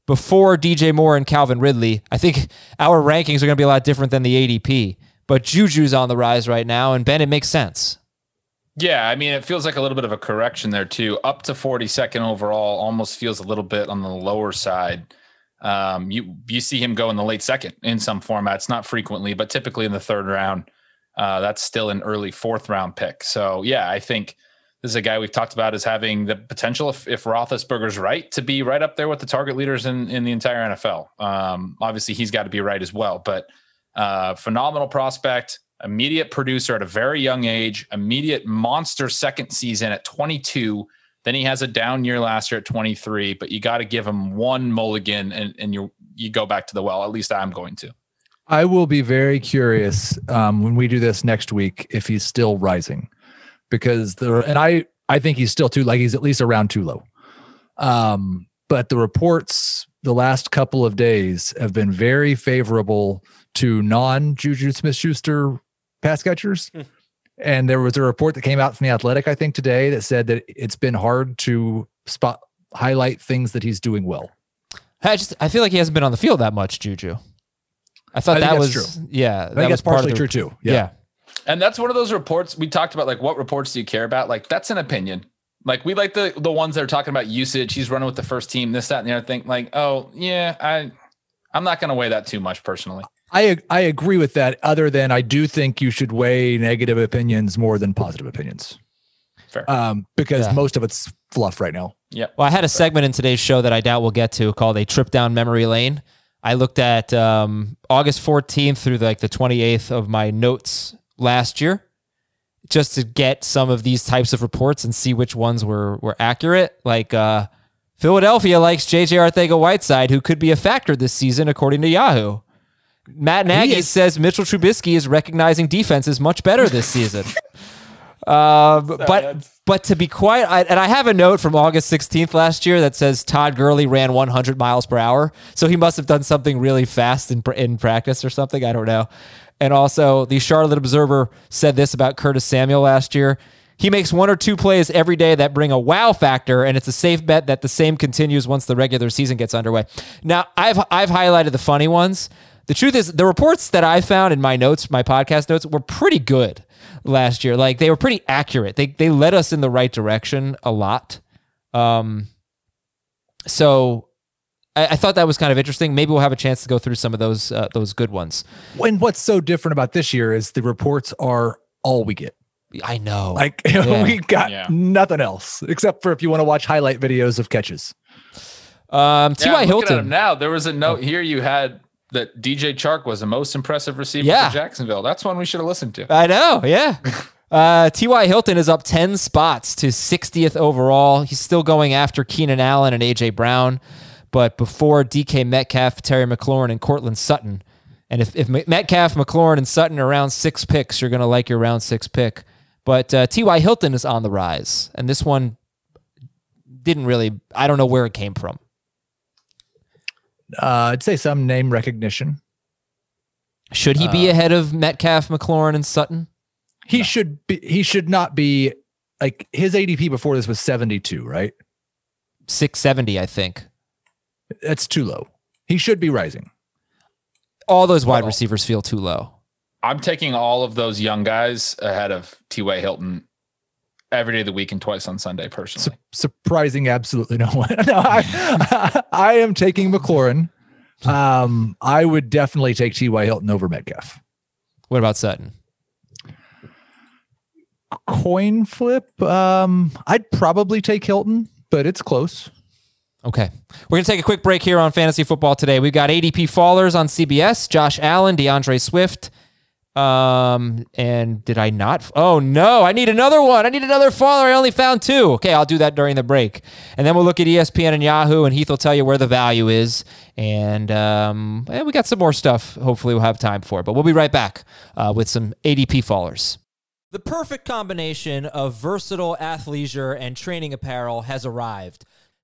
Before DJ Moore and Calvin Ridley. I think our rankings are going to be a lot different than the ADP. But Juju's on the rise right now. And Ben, it makes sense. Yeah, I mean, it feels like a little bit of a correction there too. Up to 42nd overall, almost feels a little bit on the lower side. Um, you you see him go in the late second in some formats, not frequently, but typically in the third round. Uh, that's still an early fourth round pick. So yeah, I think this is a guy we've talked about as having the potential, if, if Roethlisberger's right, to be right up there with the target leaders in, in the entire NFL. Um, obviously, he's got to be right as well, but uh, phenomenal prospect, immediate producer at a very young age, immediate monster second season at 22. Then he has a down year last year at 23, but you got to give him one mulligan and, and you you go back to the well. At least I'm going to. I will be very curious um, when we do this next week if he's still rising, because the and I I think he's still too like he's at least around too low. Um, but the reports the last couple of days have been very favorable to non Juju Smith Schuster pass catchers. And there was a report that came out from the Athletic, I think, today that said that it's been hard to spot highlight things that he's doing well. I just I feel like he hasn't been on the field that much, Juju. I thought I that was true. yeah. I that think was that's part partially the- true too. Yeah. And that's one of those reports we talked about. Like, what reports do you care about? Like, that's an opinion. Like, we like the the ones that are talking about usage. He's running with the first team, this, that, and the other thing. Like, oh yeah, I I'm not going to weigh that too much personally. I I agree with that. Other than I do think you should weigh negative opinions more than positive opinions, Fair. um, because Yeah. most of it's fluff right now. Yeah. Well, I had a segment in today's show that I doubt we'll get to called a trip down memory lane. I looked at um, August 14th through like the 28th of my notes last year, just to get some of these types of reports and see which ones were were accurate. Like uh, Philadelphia likes JJ Arcega Whiteside, who could be a factor this season, according to Yahoo. Matt Nagy says Mitchell Trubisky is recognizing defenses much better this season. Um, but but to be quiet, I, and I have a note from August 16th last year that says Todd Gurley ran 100 miles per hour, so he must have done something really fast in in practice or something. I don't know. And also, the Charlotte Observer said this about Curtis Samuel last year. He makes one or two plays every day that bring a wow factor, and it's a safe bet that the same continues once the regular season gets underway. Now, I've I've highlighted the funny ones. The truth is, the reports that I found in my notes, my podcast notes, were pretty good last year. Like they were pretty accurate. They they led us in the right direction a lot. Um, so I, I thought that was kind of interesting. Maybe we'll have a chance to go through some of those uh, those good ones. When what's so different about this year is the reports are all we get. I know. Like Yeah. we got Yeah. nothing else except for if you want to watch highlight videos of catches. um, T.Y. Yeah, I'm at him Hilton. now there was a note here you had that DJ Chark was the most impressive receiver Yeah. for Jacksonville. That's one we should have listened to. I know, yeah. Uh, T.Y. Hilton is up 10 spots to 60th overall. He's still going after Keenan Allen and A.J. Brown, but before DK Metcalf, Terry McLaurin, and Courtland Sutton. And if, if Metcalf, McLaurin, and Sutton are round six picks, you're going to like your round six pick. But uh, T.Y. Hilton is on the rise. And this one didn't really, I don't know where it came from. Uh, I'd say some name recognition. Should he be ahead of Metcalf, McLaurin, and Sutton? He should be. He should not be. Like his ADP before this was seventy two, right? 670, I think. That's too low. He should be rising. All those wide Well- receivers feel too low. I'm taking all of those young guys ahead of T.Y. Hilton every day of the week and twice on Sunday Su- personally. surprising absolutely no one. no, I, I am taking McLaurin. Um, I would definitely take T.Y. Hilton over Metcalf. What about Sutton? Coin flip. Um, I'd probably take Hilton, but it's close. Okay. We're going to take a quick break here on Fantasy Football today. We've got ADP Fallers on CBS, Josh Allen, D'Andre Swift. Um, and did I not? Oh, no. I need another one. I need another faller. I only found two. Okay. I'll do that during the break. And then we'll look at ESPN and Yahoo, and Heath will tell you where the value is. And um, and we got some more stuff. Hopefully, we'll have time for. But we'll be right back uh, with some ADP Fallers. The perfect combination of versatile athleisure and training apparel has arrived.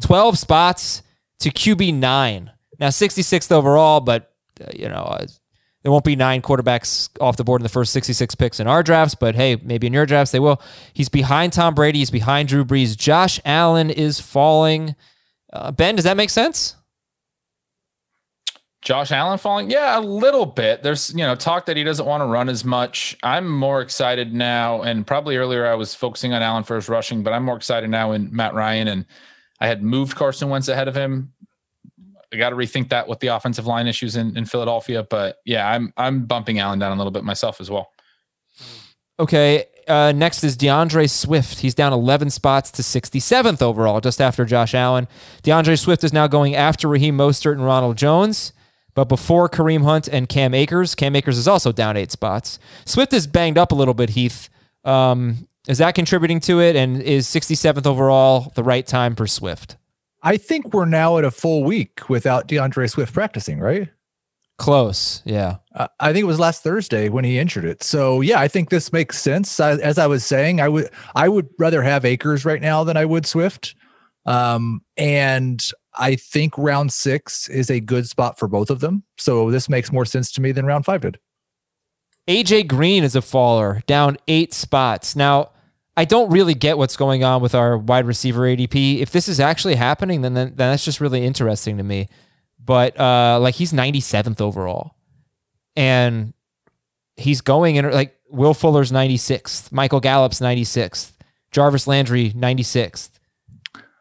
12 spots to QB nine. Now 66th overall, but uh, you know uh, there won't be nine quarterbacks off the board in the first 66 picks in our drafts. But hey, maybe in your drafts they will. He's behind Tom Brady. He's behind Drew Brees. Josh Allen is falling. Uh, ben, does that make sense? Josh Allen falling? Yeah, a little bit. There's, you know, talk that he doesn't want to run as much. I'm more excited now, and probably earlier I was focusing on Allen for his rushing, but I'm more excited now in Matt Ryan, and I had moved Carson Wentz ahead of him. I got to rethink that with the offensive line issues in, in Philadelphia, but yeah, I'm I'm bumping Allen down a little bit myself as well. Okay. Uh, next is D'Andre Swift. He's down 11 spots to 67th overall, just after Josh Allen. D'Andre Swift is now going after Raheem Mostert and Ronald Jones. but before Kareem Hunt and Cam Akers. Cam Akers is also down eight spots. Swift is banged up a little bit, Heath. Um, is that contributing to it? And is 67th overall the right time for Swift? I think we're now at a full week without D'Andre Swift practicing, right? Close, yeah. Uh, I think it was last Thursday when he injured it. So yeah, I think this makes sense. I, as I was saying, I would I would rather have Akers right now than I would Swift. Um, and I think round six is a good spot for both of them. So this makes more sense to me than round five did. AJ Green is a faller, down eight spots. Now, I don't really get what's going on with our wide receiver ADP. If this is actually happening, then then, that's just really interesting to me. But uh, like he's 97th overall, and he's going in like Will Fuller's 96th, Michael Gallup's 96th, Jarvis Landry 96th.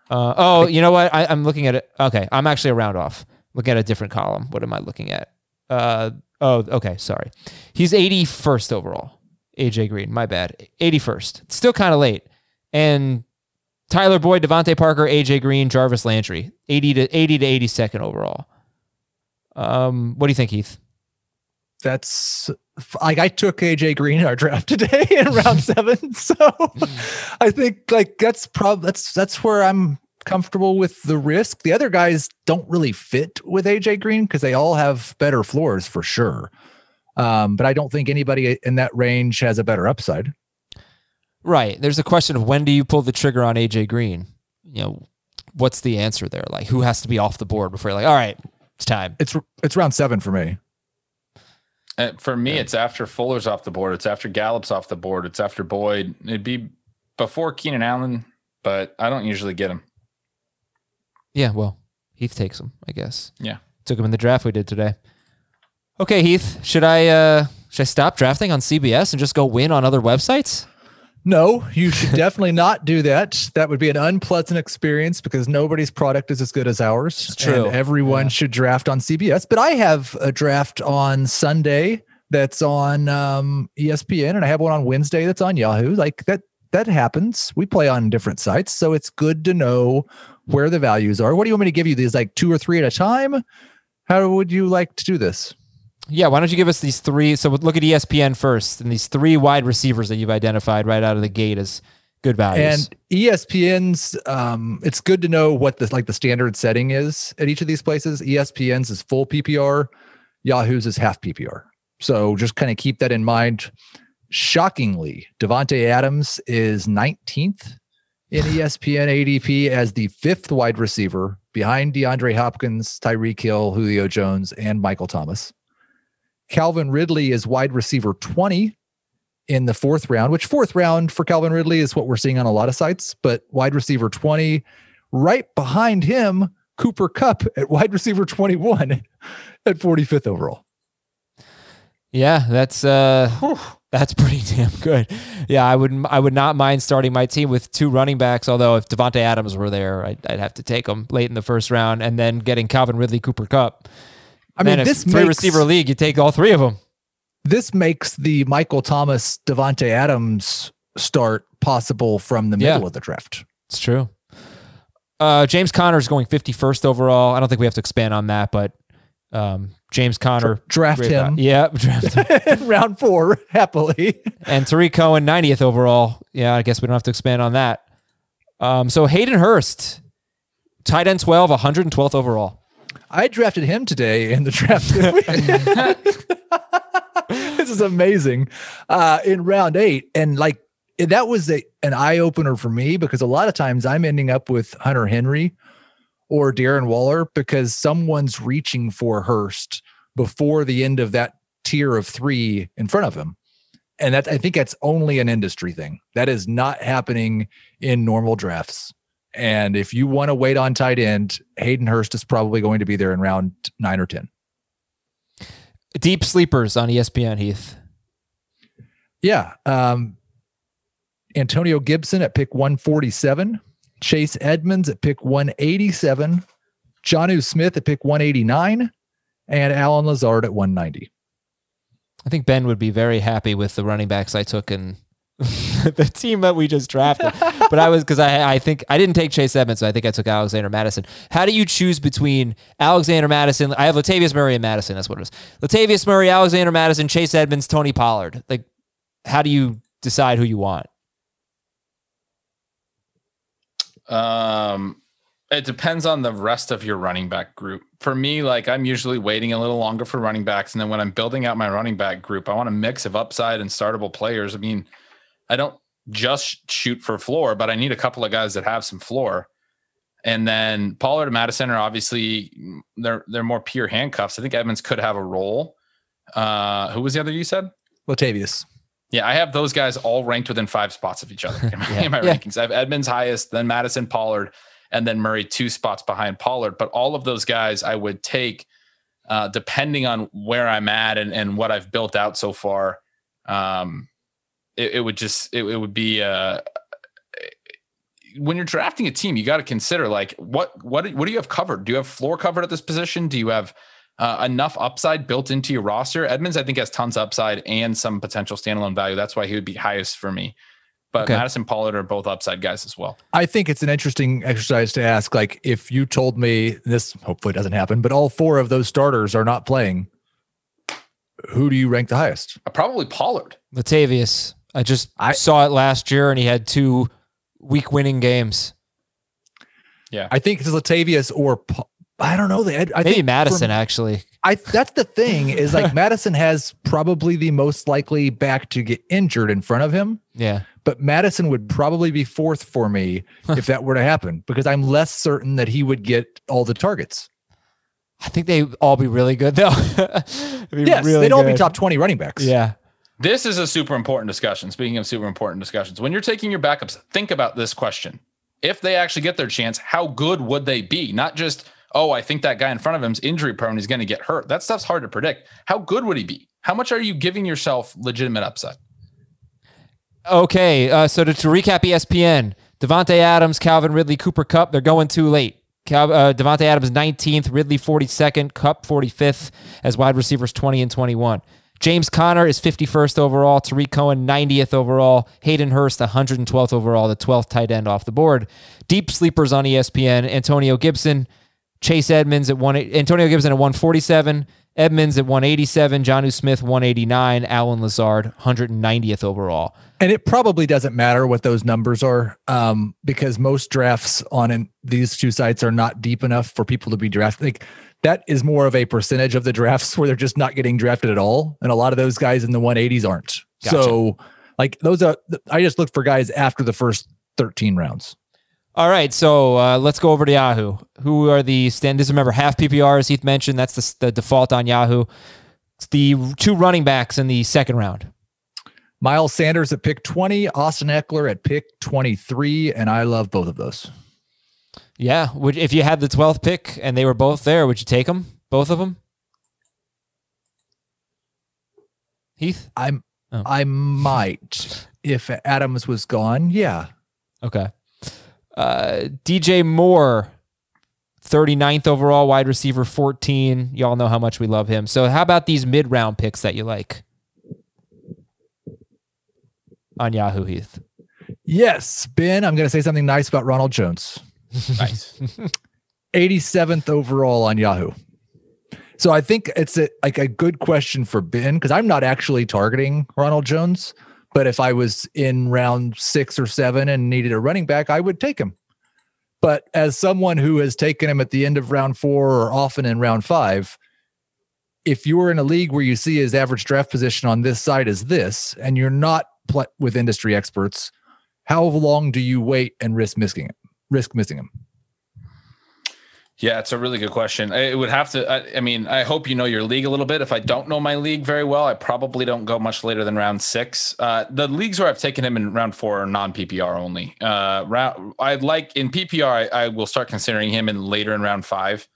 Uh, oh, you know what? I, I'm looking at it. Okay, I'm actually a round off. Looking at a different column. What am I looking at? Uh, oh, okay. Sorry. He's 81st overall. AJ Green. My bad. 81st. It's still kind of late. And Tyler Boyd, DeVante Parker, AJ Green, Jarvis Landry. 80 to 80 to 82nd overall. Um, what do you think, Heath? That's like I took AJ Green in our draft today in round seven. So I think like that's probably that's that's where I'm comfortable with the risk. The other guys don't really fit with AJ Green because they all have better floors for sure. Um, but I don't think anybody in that range has a better upside. Right. There's a question of when do you pull the trigger on AJ Green? You know, what's the answer there? Like, who has to be off the board before you're like, all right, it's time? It's it's round seven for me. Uh, for me, it's after Fuller's off the board. It's after Gallup's off the board. It's after Boyd. It'd be before Keenan Allen, but I don't usually get him. Yeah, well, Heath takes him, I guess. Yeah. Took him in the draft we did today. Okay, Heath, should I uh should I stop drafting on CBS and just go win on other websites? No, you should definitely not do that. That would be an unpleasant experience because nobody's product is as good as ours. It's true. And everyone should draft on CBS. But I have a draft on Sunday that's on um, ESPN, and I have one on Wednesday that's on Yahoo. Like that, that happens. We play on different sites, so it's good to know where the values are. What do you want me to give you? These like two or three at a time? How would you like to do this? Yeah, why don't you give us these three? So look at ESPN first, and these three wide receivers that you've identified right out of the gate as good values. And ESPN's, um, it's good to know what the like the standard setting is at each of these places. ESPN's is full PPR, Yahoo's is half PPR. So just kind of keep that in mind. Shockingly, Davante Adams is 19th in ESPN ADP as the fifth wide receiver behind DeAndre Hopkins, Tyreek Hill, Julio Jones, and Michael Thomas. Calvin Ridley is wide receiver 20 in the fourth round, which fourth round for Calvin Ridley is what we're seeing on a lot of sites, but wide receiver 20. Right behind him, Cooper Kupp at wide receiver 21 at 45th overall. yeah, that's uh that's pretty damn good. Yeah, I would I would not mind starting my team with two running backs. Although if Davante Adams were there, I'd, I'd have to take him late in the first round, and then getting Calvin Ridley, Cooper Kupp. I mean, this three makes, receiver league, you take all three of them. this makes the Michael Thomas, Davante Adams start possible from the Yeah. middle of the draft. It's true. Uh, James Conner is going 51st overall. I don't think we have to expand on that, but um, James Conner. Draft him value. Yeah, draft him. round four, happily. and Tarik Cohen, 90th overall. Yeah, I guess we don't have to expand on that. Um, so Hayden Hurst, tight end 12, 112th overall. I drafted him today in the draft. this is amazing. Uh, in round eight, and like that was a, an eye opener for me because a lot of times I'm ending up with Hunter Henry or Darren Waller because someone's reaching for Hurst before the end of that tier of three in front of him. And that I think that's only an industry thing. That is not happening in normal drafts. And if you want to wait on tight end, Hayden Hurst is probably going to be there in round nine or 10. Deep sleepers on ESPN, Heath. Yeah. Um, Antonio Gibson at pick 147, Chase Edmonds at pick 187, Jonnu Smith at pick 189, and Allen Lazard at 190. I think Ben would be very happy with the running backs I took and the team that we just drafted. but I was because I I think I didn't take Chase Edmonds, so I think I took Alexander Mattison. How do you choose between Alexander Mattison? I have Latavius Murray and Mattison. That's what it is. Latavius Murray, Alexander Mattison, Chase Edmonds, Tony Pollard. Like, how do you decide who you want? Um, it depends on the rest of your running back group. For me, like I'm usually waiting a little longer for running backs, and then when I'm building out my running back group, I want a mix of upside and startable players. I mean, I don't just shoot for floor, but I need a couple of guys that have some floor. And then Pollard and Mattison are obviously they're they're more pure handcuffs. I think Edmonds could have a role. Uh, who was the other you said? Latavius. Yeah, I have those guys all ranked within five spots of each other in my, Yeah. in my Yeah. rankings. I have Edmonds highest, then Mattison, Pollard, and then Murray two spots behind Pollard. But all of those guys I would take uh, depending on where I'm at and, and what I've built out so far. Um, it, it would just it, it would be uh, when you're drafting a team, you got to consider like what what what do you have covered? Do you have floor covered at this position? Do you have uh, enough upside built into your roster? Edmonds, I think, has tons of upside and some potential standalone value. That's why he would be highest for me. But Okay. Mattison Pollard are both upside guys as well. I think it's an interesting exercise to ask. Like, if you told me this, hopefully doesn't happen, but all four of those starters are not playing, who do you rank the highest? Uh, probably Pollard. Latavius. I just I- saw it last year, and he had two week winning games. Yeah. I think it's Latavius or Pa- I don't know. I, I Maybe think Mattison, for- actually. I that's the thing is like Mattison has probably the most likely back to get injured in front of him, Yeah. but Mattison would probably be fourth for me if that were to happen because I'm less certain that he would get all the targets. I think they all be really good though. It'd be Yes, really they'd all be top 20 running backs. Yeah. This is a super important discussion. Speaking of super important discussions, when you're taking your backups, think about this question. If they actually get their chance, how good would they be? Not just, oh, I think that guy in front of him's injury prone, he's going to get hurt. That stuff's hard to predict. How good would he be? How much are you giving yourself legitimate upside? Okay. Uh, so to, to recap ESPN, Davante Adams, Calvin Ridley, Cooper Kupp, they're going too late. Cal, uh, Davante Adams 19th, Ridley 42nd, Kupp 45th as wide receivers 20 and 21. James Conner is 51st overall, Tarik Cohen 90th overall, Hayden Hurst 112th overall, the 12th tight end off the board. Deep sleepers on ESPN, Antonio Gibson, Chase Edmonds at one, Antonio Gibson at 147, Edmonds at 187, Jonnu Smith 189, Allen Lazard 190th overall. And it probably doesn't matter what those numbers are um, because most drafts on in, these two sites are not deep enough for people to be drafted. Like, that is more of a percentage of the drafts where they're just not getting drafted at all. And a lot of those guys in the 180s aren't. So, like, those are, I just look for guys after the first 13 rounds. All right, so uh, let's go over to Yahoo. Who are the standards? Remember, half PPR, as Heath mentioned, that's the, the default on Yahoo. It's the two running backs in the second round. Miles Sanders at pick 20, Austin Ekeler at pick 23. And I love both of those. Yeah, would if you had the twelfth pick and they were both there, would you take them? Both of them? Heath. I'm, Oh. I might if Adams was gone. Yeah. Okay. Uh, DJ Moore, 39th overall, wide receiver 14. Y'all know how much we love him. So, how about these mid round picks that you like on Yahoo, Heath? Yes, Ben, I'm going to say something nice about Ronald Jones. Nice. 87th overall on Yahoo. So I think it's a, like a good question for Ben because I'm not actually targeting Ronald Jones, but if I was in round six or seven and needed a running back, I would take him. But as someone who has taken him at the end of round four or often in round five, if you are in a league where you see his average draft position on this side is this, and you're not pl- with industry experts, how long do you wait and risk missing him? Risk missing him. Yeah, it's a really good question. It would have to. I, I mean, I hope you know your league a little bit. If I don't know my league very well, I probably don't go much later than round six. Uh, the leagues where I've taken him in round four are non PPR only. Uh, round, I like in PPR, I, I will start considering him in later in round five.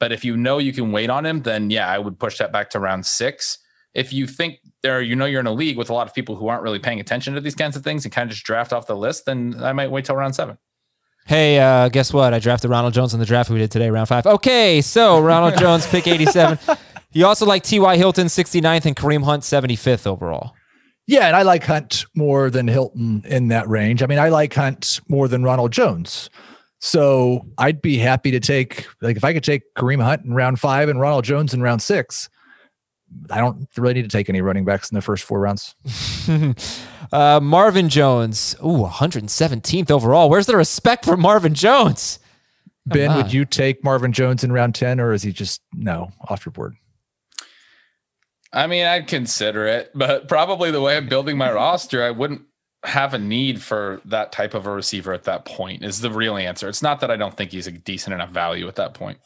But if you know you can wait on him, then yeah, I would push that back to round six. If you think there, you know, you're in a league with a lot of people who aren't really paying attention to these kinds of things and kind of just draft off the list, then I might wait till round seven. Hey, uh, guess what? I drafted Ronald Jones in the draft we did today, round five. Okay, so Ronald Jones, pick 87. You also like T.Y. Hilton, 69th, and Kareem Hunt, 75th overall. Yeah, and I like Hunt more than Hilton in that range. I mean, I like Hunt more than Ronald Jones. So I'd be happy to take like if I could take Kareem Hunt in round five and Ronald Jones in round six. I don't really need to take any running backs in the first four rounds. uh, Marvin Jones, ooh, 117th overall. Where's the respect for Marvin Jones? Come ben, on. would you take Marvin Jones in round 10 or is he just no off your board? I mean, I'd consider it, but probably the way I'm building my roster, I wouldn't have a need for that type of a receiver at that point. Is the real answer. It's not that I don't think he's a decent enough value at that point.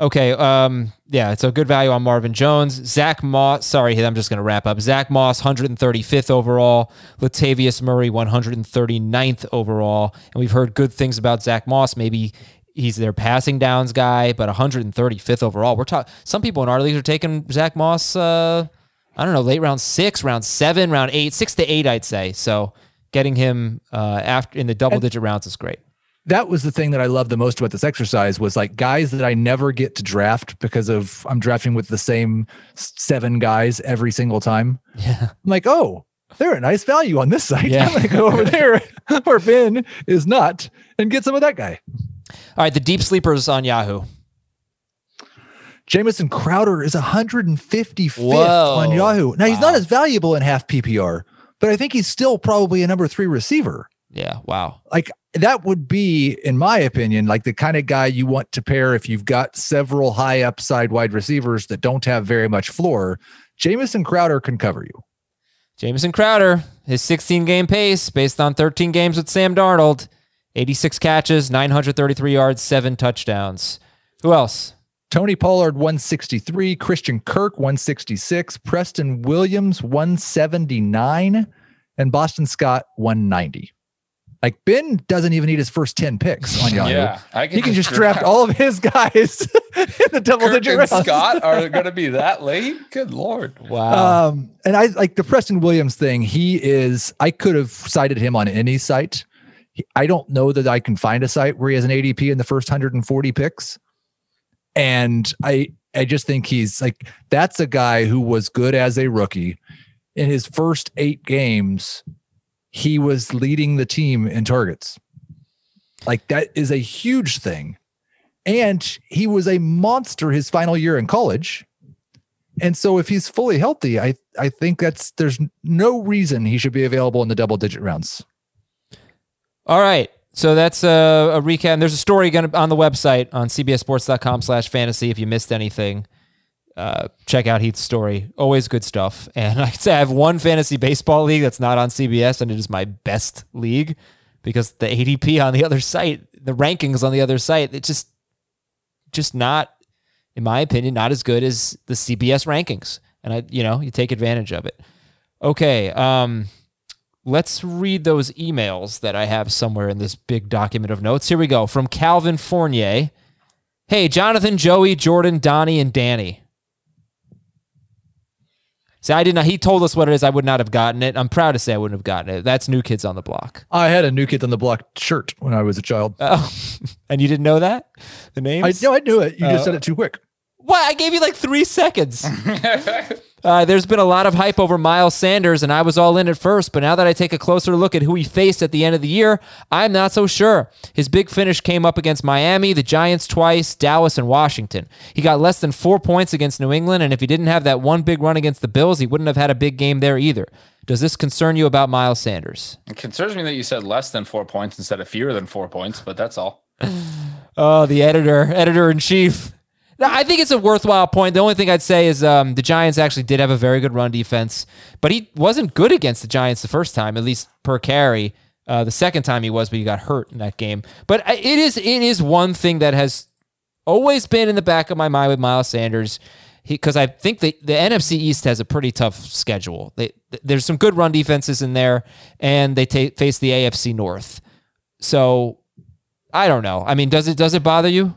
Okay. Um, yeah, it's a good value on Marvin Jones. Zack Moss, sorry, I'm just going to wrap up. Zack Moss, 135th overall. Latavius Murray, 139th overall. And we've heard good things about Zack Moss. Maybe he's their passing downs guy, but 135th overall. We're talking, some people in our leagues are taking Zack Moss, uh, I don't know, late round six, round seven, round eight, six to eight, I'd say. So getting him uh, after in the double digit rounds is great that was the thing that I loved the most about this exercise was like guys that I never get to draft because of I'm drafting with the same seven guys every single time. Yeah. I'm like, oh, they're a nice value on this site. Yeah. I'm gonna go over there where Ben is not and get some of that guy. All right, the deep sleepers on Yahoo. Jamison Crowder is 155th Whoa. on Yahoo. Now he's Wow. not as valuable in half PPR, but I think he's still probably a number three receiver. Yeah, wow. like that would be in my opinion like the kind of guy you want to pair if you've got several high upside wide receivers that don't have very much floor. Jamison Crowder can cover you. Jamison Crowder, his 16 game pace based on 13 games with Sam Darnold, 86 catches, 933 yards, seven touchdowns. Who else? Tony Pollard 163 Christian Kirk 166 Preston Williams 179 and Boston Scott 190 like Ben doesn't even need his first 10 picks on Yahoo. Yeah, I He can just draft all of his guys in the double Kirk digit rounds. Scott are going to be that late. Good lord. Wow. Um, and I like the Preston Williams thing. He is, I could have cited him on any site. I don't know that I can find a site where he has an ADP in the first 140 picks. And I, I just think he's like, that's a guy who was good as a rookie. In his first eight games, he was leading the team in targets. Like that is a huge thing. And he was a monster his final year in college. And so if he's fully healthy, I I think that's there's no reason he should be available in the double digit rounds. All right. So that's a, a recap. And there's a story gonna on the website on cbsports.com slash fantasy if you missed anything. Uh, check out Heath's story. Always good stuff. And I can say I have one fantasy baseball league that's not on CBS, and it is my best league because the ADP on the other site, the rankings on the other site, it's just just not, in my opinion, not as good as the CBS rankings. And I, you know, you take advantage of it. Okay. Um, let's read those emails that I have somewhere in this big document of notes. Here we go from Calvin Fournier. Hey, Jonathan, Joey, Jordan, Donnie, and Danny. See, I did not. He told us what it is. I would not have gotten it. I'm proud to say I wouldn't have gotten it. That's New Kids on the Block. I had a new kid on the block shirt when I was a child. Oh, and you didn't know that the name? I no, I knew it. You Uh, just said it too quick. What? I gave you like three seconds. Uh, there's been a lot of hype over Miles Sanders, and I was all in at first, but now that I take a closer look at who he faced at the end of the year, I'm not so sure. His big finish came up against Miami, the Giants twice, Dallas, and Washington. He got less than four points against New England, and if he didn't have that one big run against the Bills, he wouldn't have had a big game there either. Does this concern you about Miles Sanders? It concerns me that you said less than four points instead of fewer than four points, but that's all. Oh, the editor, editor in chief. I think it's a worthwhile point. The only thing I'd say is um, the Giants actually did have a very good run defense, but he wasn't good against the Giants the first time, at least per carry. Uh, the second time he was, but he got hurt in that game. But it is it is one thing that has always been in the back of my mind with Miles Sanders, because I think the the NFC East has a pretty tough schedule. They, there's some good run defenses in there, and they ta- face the AFC North. So I don't know. I mean, does it does it bother you?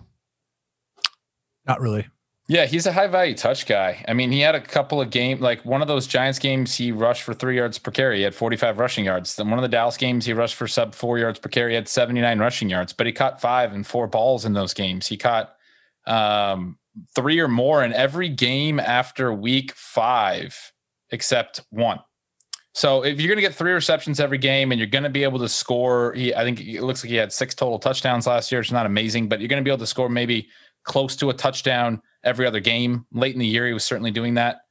Not really. Yeah, he's a high value touch guy. I mean, he had a couple of game like one of those Giants games, he rushed for three yards per carry. He had 45 rushing yards. Then one of the Dallas games, he rushed for sub four yards per carry. He had 79 rushing yards, but he caught five and four balls in those games. He caught um, three or more in every game after week five, except one. So if you're going to get three receptions every game and you're going to be able to score, he, I think it looks like he had six total touchdowns last year. It's not amazing, but you're going to be able to score maybe close to a touchdown every other game. Late in the year, he was certainly doing that.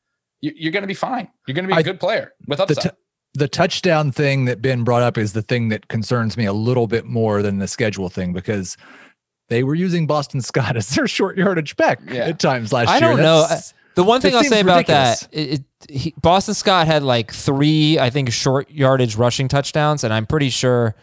You, you're going to be fine. You're going to be a I- good player with The, upside. t- the touchdown thing that Ben brought up is the thing that concerns me a little bit more than the schedule thing because they were using Boston Scott as their short yardage back Yeah. at times last year. I don't know. That's- The one thing I'll say about ridiculous. that, it, it, he, Boston Scott had like three, I think, short yardage rushing touchdowns, and I'm pretty sure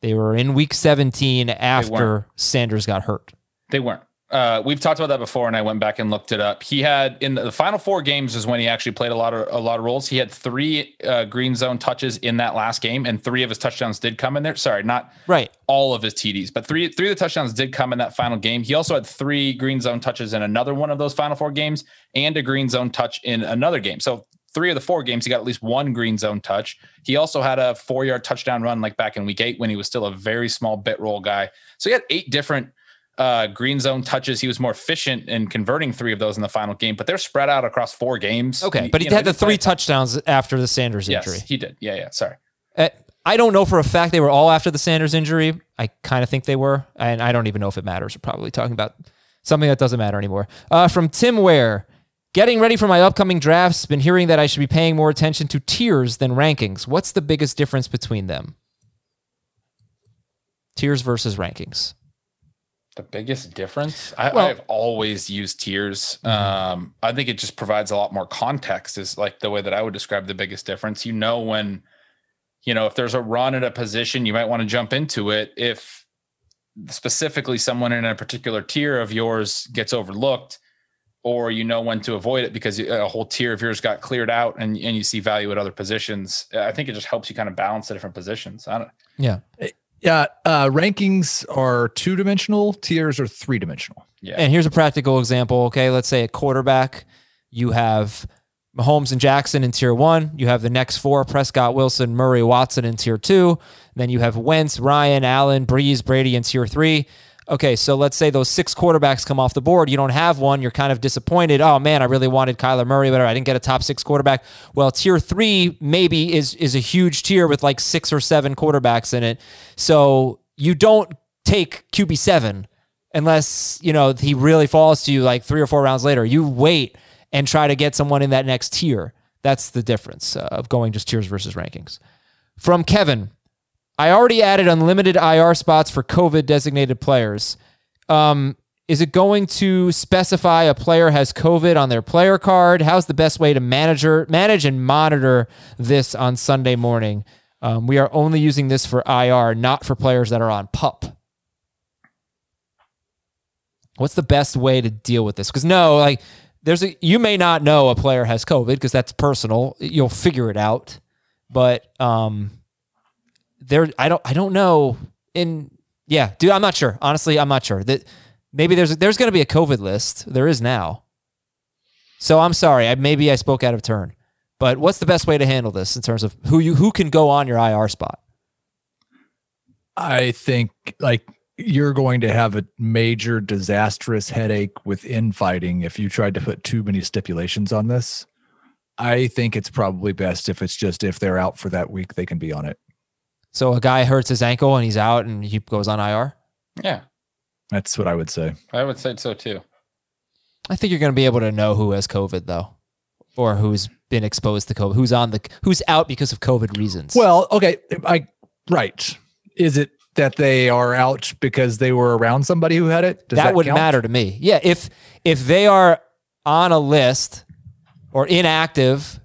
they were in week 17 after. Sanders got hurt. They weren't. Uh, we've talked about that before, and I went back and looked it up. He had in the, final four games is when he actually played a lot of a lot of roles. He had three uh, green zone touches in that last game, and three of his touchdowns did come in there. Sorry, not Right. all of his TDs, but three three of the touchdowns did come in that final game. He also had three green zone touches in another one of those final four games, and a green zone touch in another game. So three of the four games, he got at least one green zone touch. He also had a four yard touchdown run like back in week eight when he was still a very small bit roll guy. So he had eight different uh, green zone touches. He was more efficient in converting three of those in the final game, but they're spread out across four games. Okay. But he know, had the three touchdowns after the Sanders injury. Yes, he did. Yeah, yeah. Sorry. Uh, I don't know for a fact they were all after the Sanders injury. I kind of think they were, and I don't even know if it matters. We're probably talking about something that doesn't matter anymore. Uh, from Tim Ware, getting ready for my upcoming drafts. Been hearing that I should be paying more attention to tiers than rankings. What's the biggest difference between them? Tiers versus rankings. The biggest difference? I, Well- I've always used tiers. Um, I think it just provides a lot more context, is like the way that I would describe the biggest difference. You know, when, you know, if there's a run at a position, you might want to jump into it. If specifically someone in a particular tier of yours gets overlooked, or you know when to avoid it because a whole tier of yours got cleared out and, and you see value at other positions. I think it just helps you kind of balance the different positions. I don't, Yeah. Yeah, uh, rankings are two dimensional, tiers are three dimensional. yeah. And here's a practical example. Okay, let's say a quarterback, you have Mahomes and Jackson in tier one. You have the next four: Prescott, Wilson, Murray, Watson in tier two. Then you have Wentz, Ryan, Allen, Brees, Brady in tier three. Okay, so let's say those six quarterbacks come off the board. You don't have one. You're kind of disappointed. Oh man, I really wanted Kyler Murray, but I didn't get a top six quarterback. Well, tier three maybe is is a huge tier with like six or seven quarterbacks in it. So you don't take QB seven unless you know he really falls to you like three or four rounds later. You wait and try to get someone in that next tier. That's the difference uh, of going just tiers versus rankings. From Kevin, I already added unlimited IR spots for COVID designated players. Um, is it going to specify a player has COVID on their player card? How's the best way to manager manage and monitor this on Sunday morning? Um, we are only using this for IR, not for players that are on PUP. What's the best way to deal with this? Because no, like there's a you may not know a player has COVID because that's personal. You'll figure it out, but um, there I don't I don't know. In yeah, dude, I'm not sure. Honestly, I'm not sure that maybe there's there's going to be a COVID list. There is now. So I'm sorry. I, maybe I spoke out of turn. But what's the best way to handle this in terms of who you who can go on your IR spot? I think like you're going to have a major disastrous headache with infighting if you tried to put too many stipulations on this. I think it's probably best if it's just if they're out for that week, they can be on it. So a guy hurts his ankle and he's out and he goes on IR. yeah, That's what I would say. I would say so too. I think you're going to be able to know who has COVID though, or who's been exposed to COVID, who's on the who's out because of COVID reasons. Well, okay, I right. Is it that they are out because they were around somebody who had it? Does that, wouldn't count? matter to me. Yeah, if if they are on a list or inactive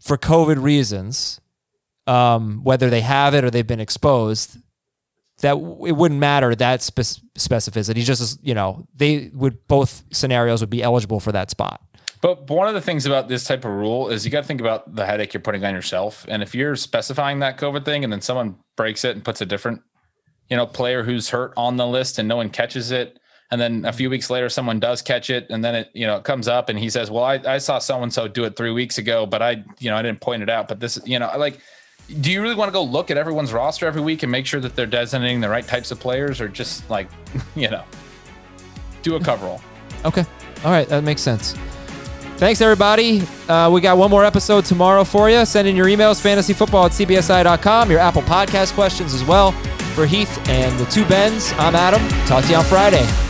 for COVID reasons, um, whether they have it or they've been exposed, that it wouldn't matter that spec- specificity. Just you know, they would both scenarios would be eligible for that spot. But one of the things about this type of rule is you got to think about the headache you're putting on yourself. And if you're specifying that COVID thing and then someone breaks it and puts a different, you know, player who's hurt on the list and no one catches it, and then a few weeks later someone does catch it, and then it, you know, it comes up and he says, "Well, I, I saw so and so do it three weeks ago, but I, you know, I didn't point it out." But this, you know, I like, do you really want to go look at everyone's roster every week and make sure that they're designating the right types of players, or just like, you know, do a coverall? Okay, all right, that makes sense. Thanks, everybody. Uh, we got one more episode tomorrow for you. Send in your emails, fantasyfootball at cbsi.com, your Apple Podcast questions as well. For Heath and the two Bens, I'm Adam. Talk to you on Friday.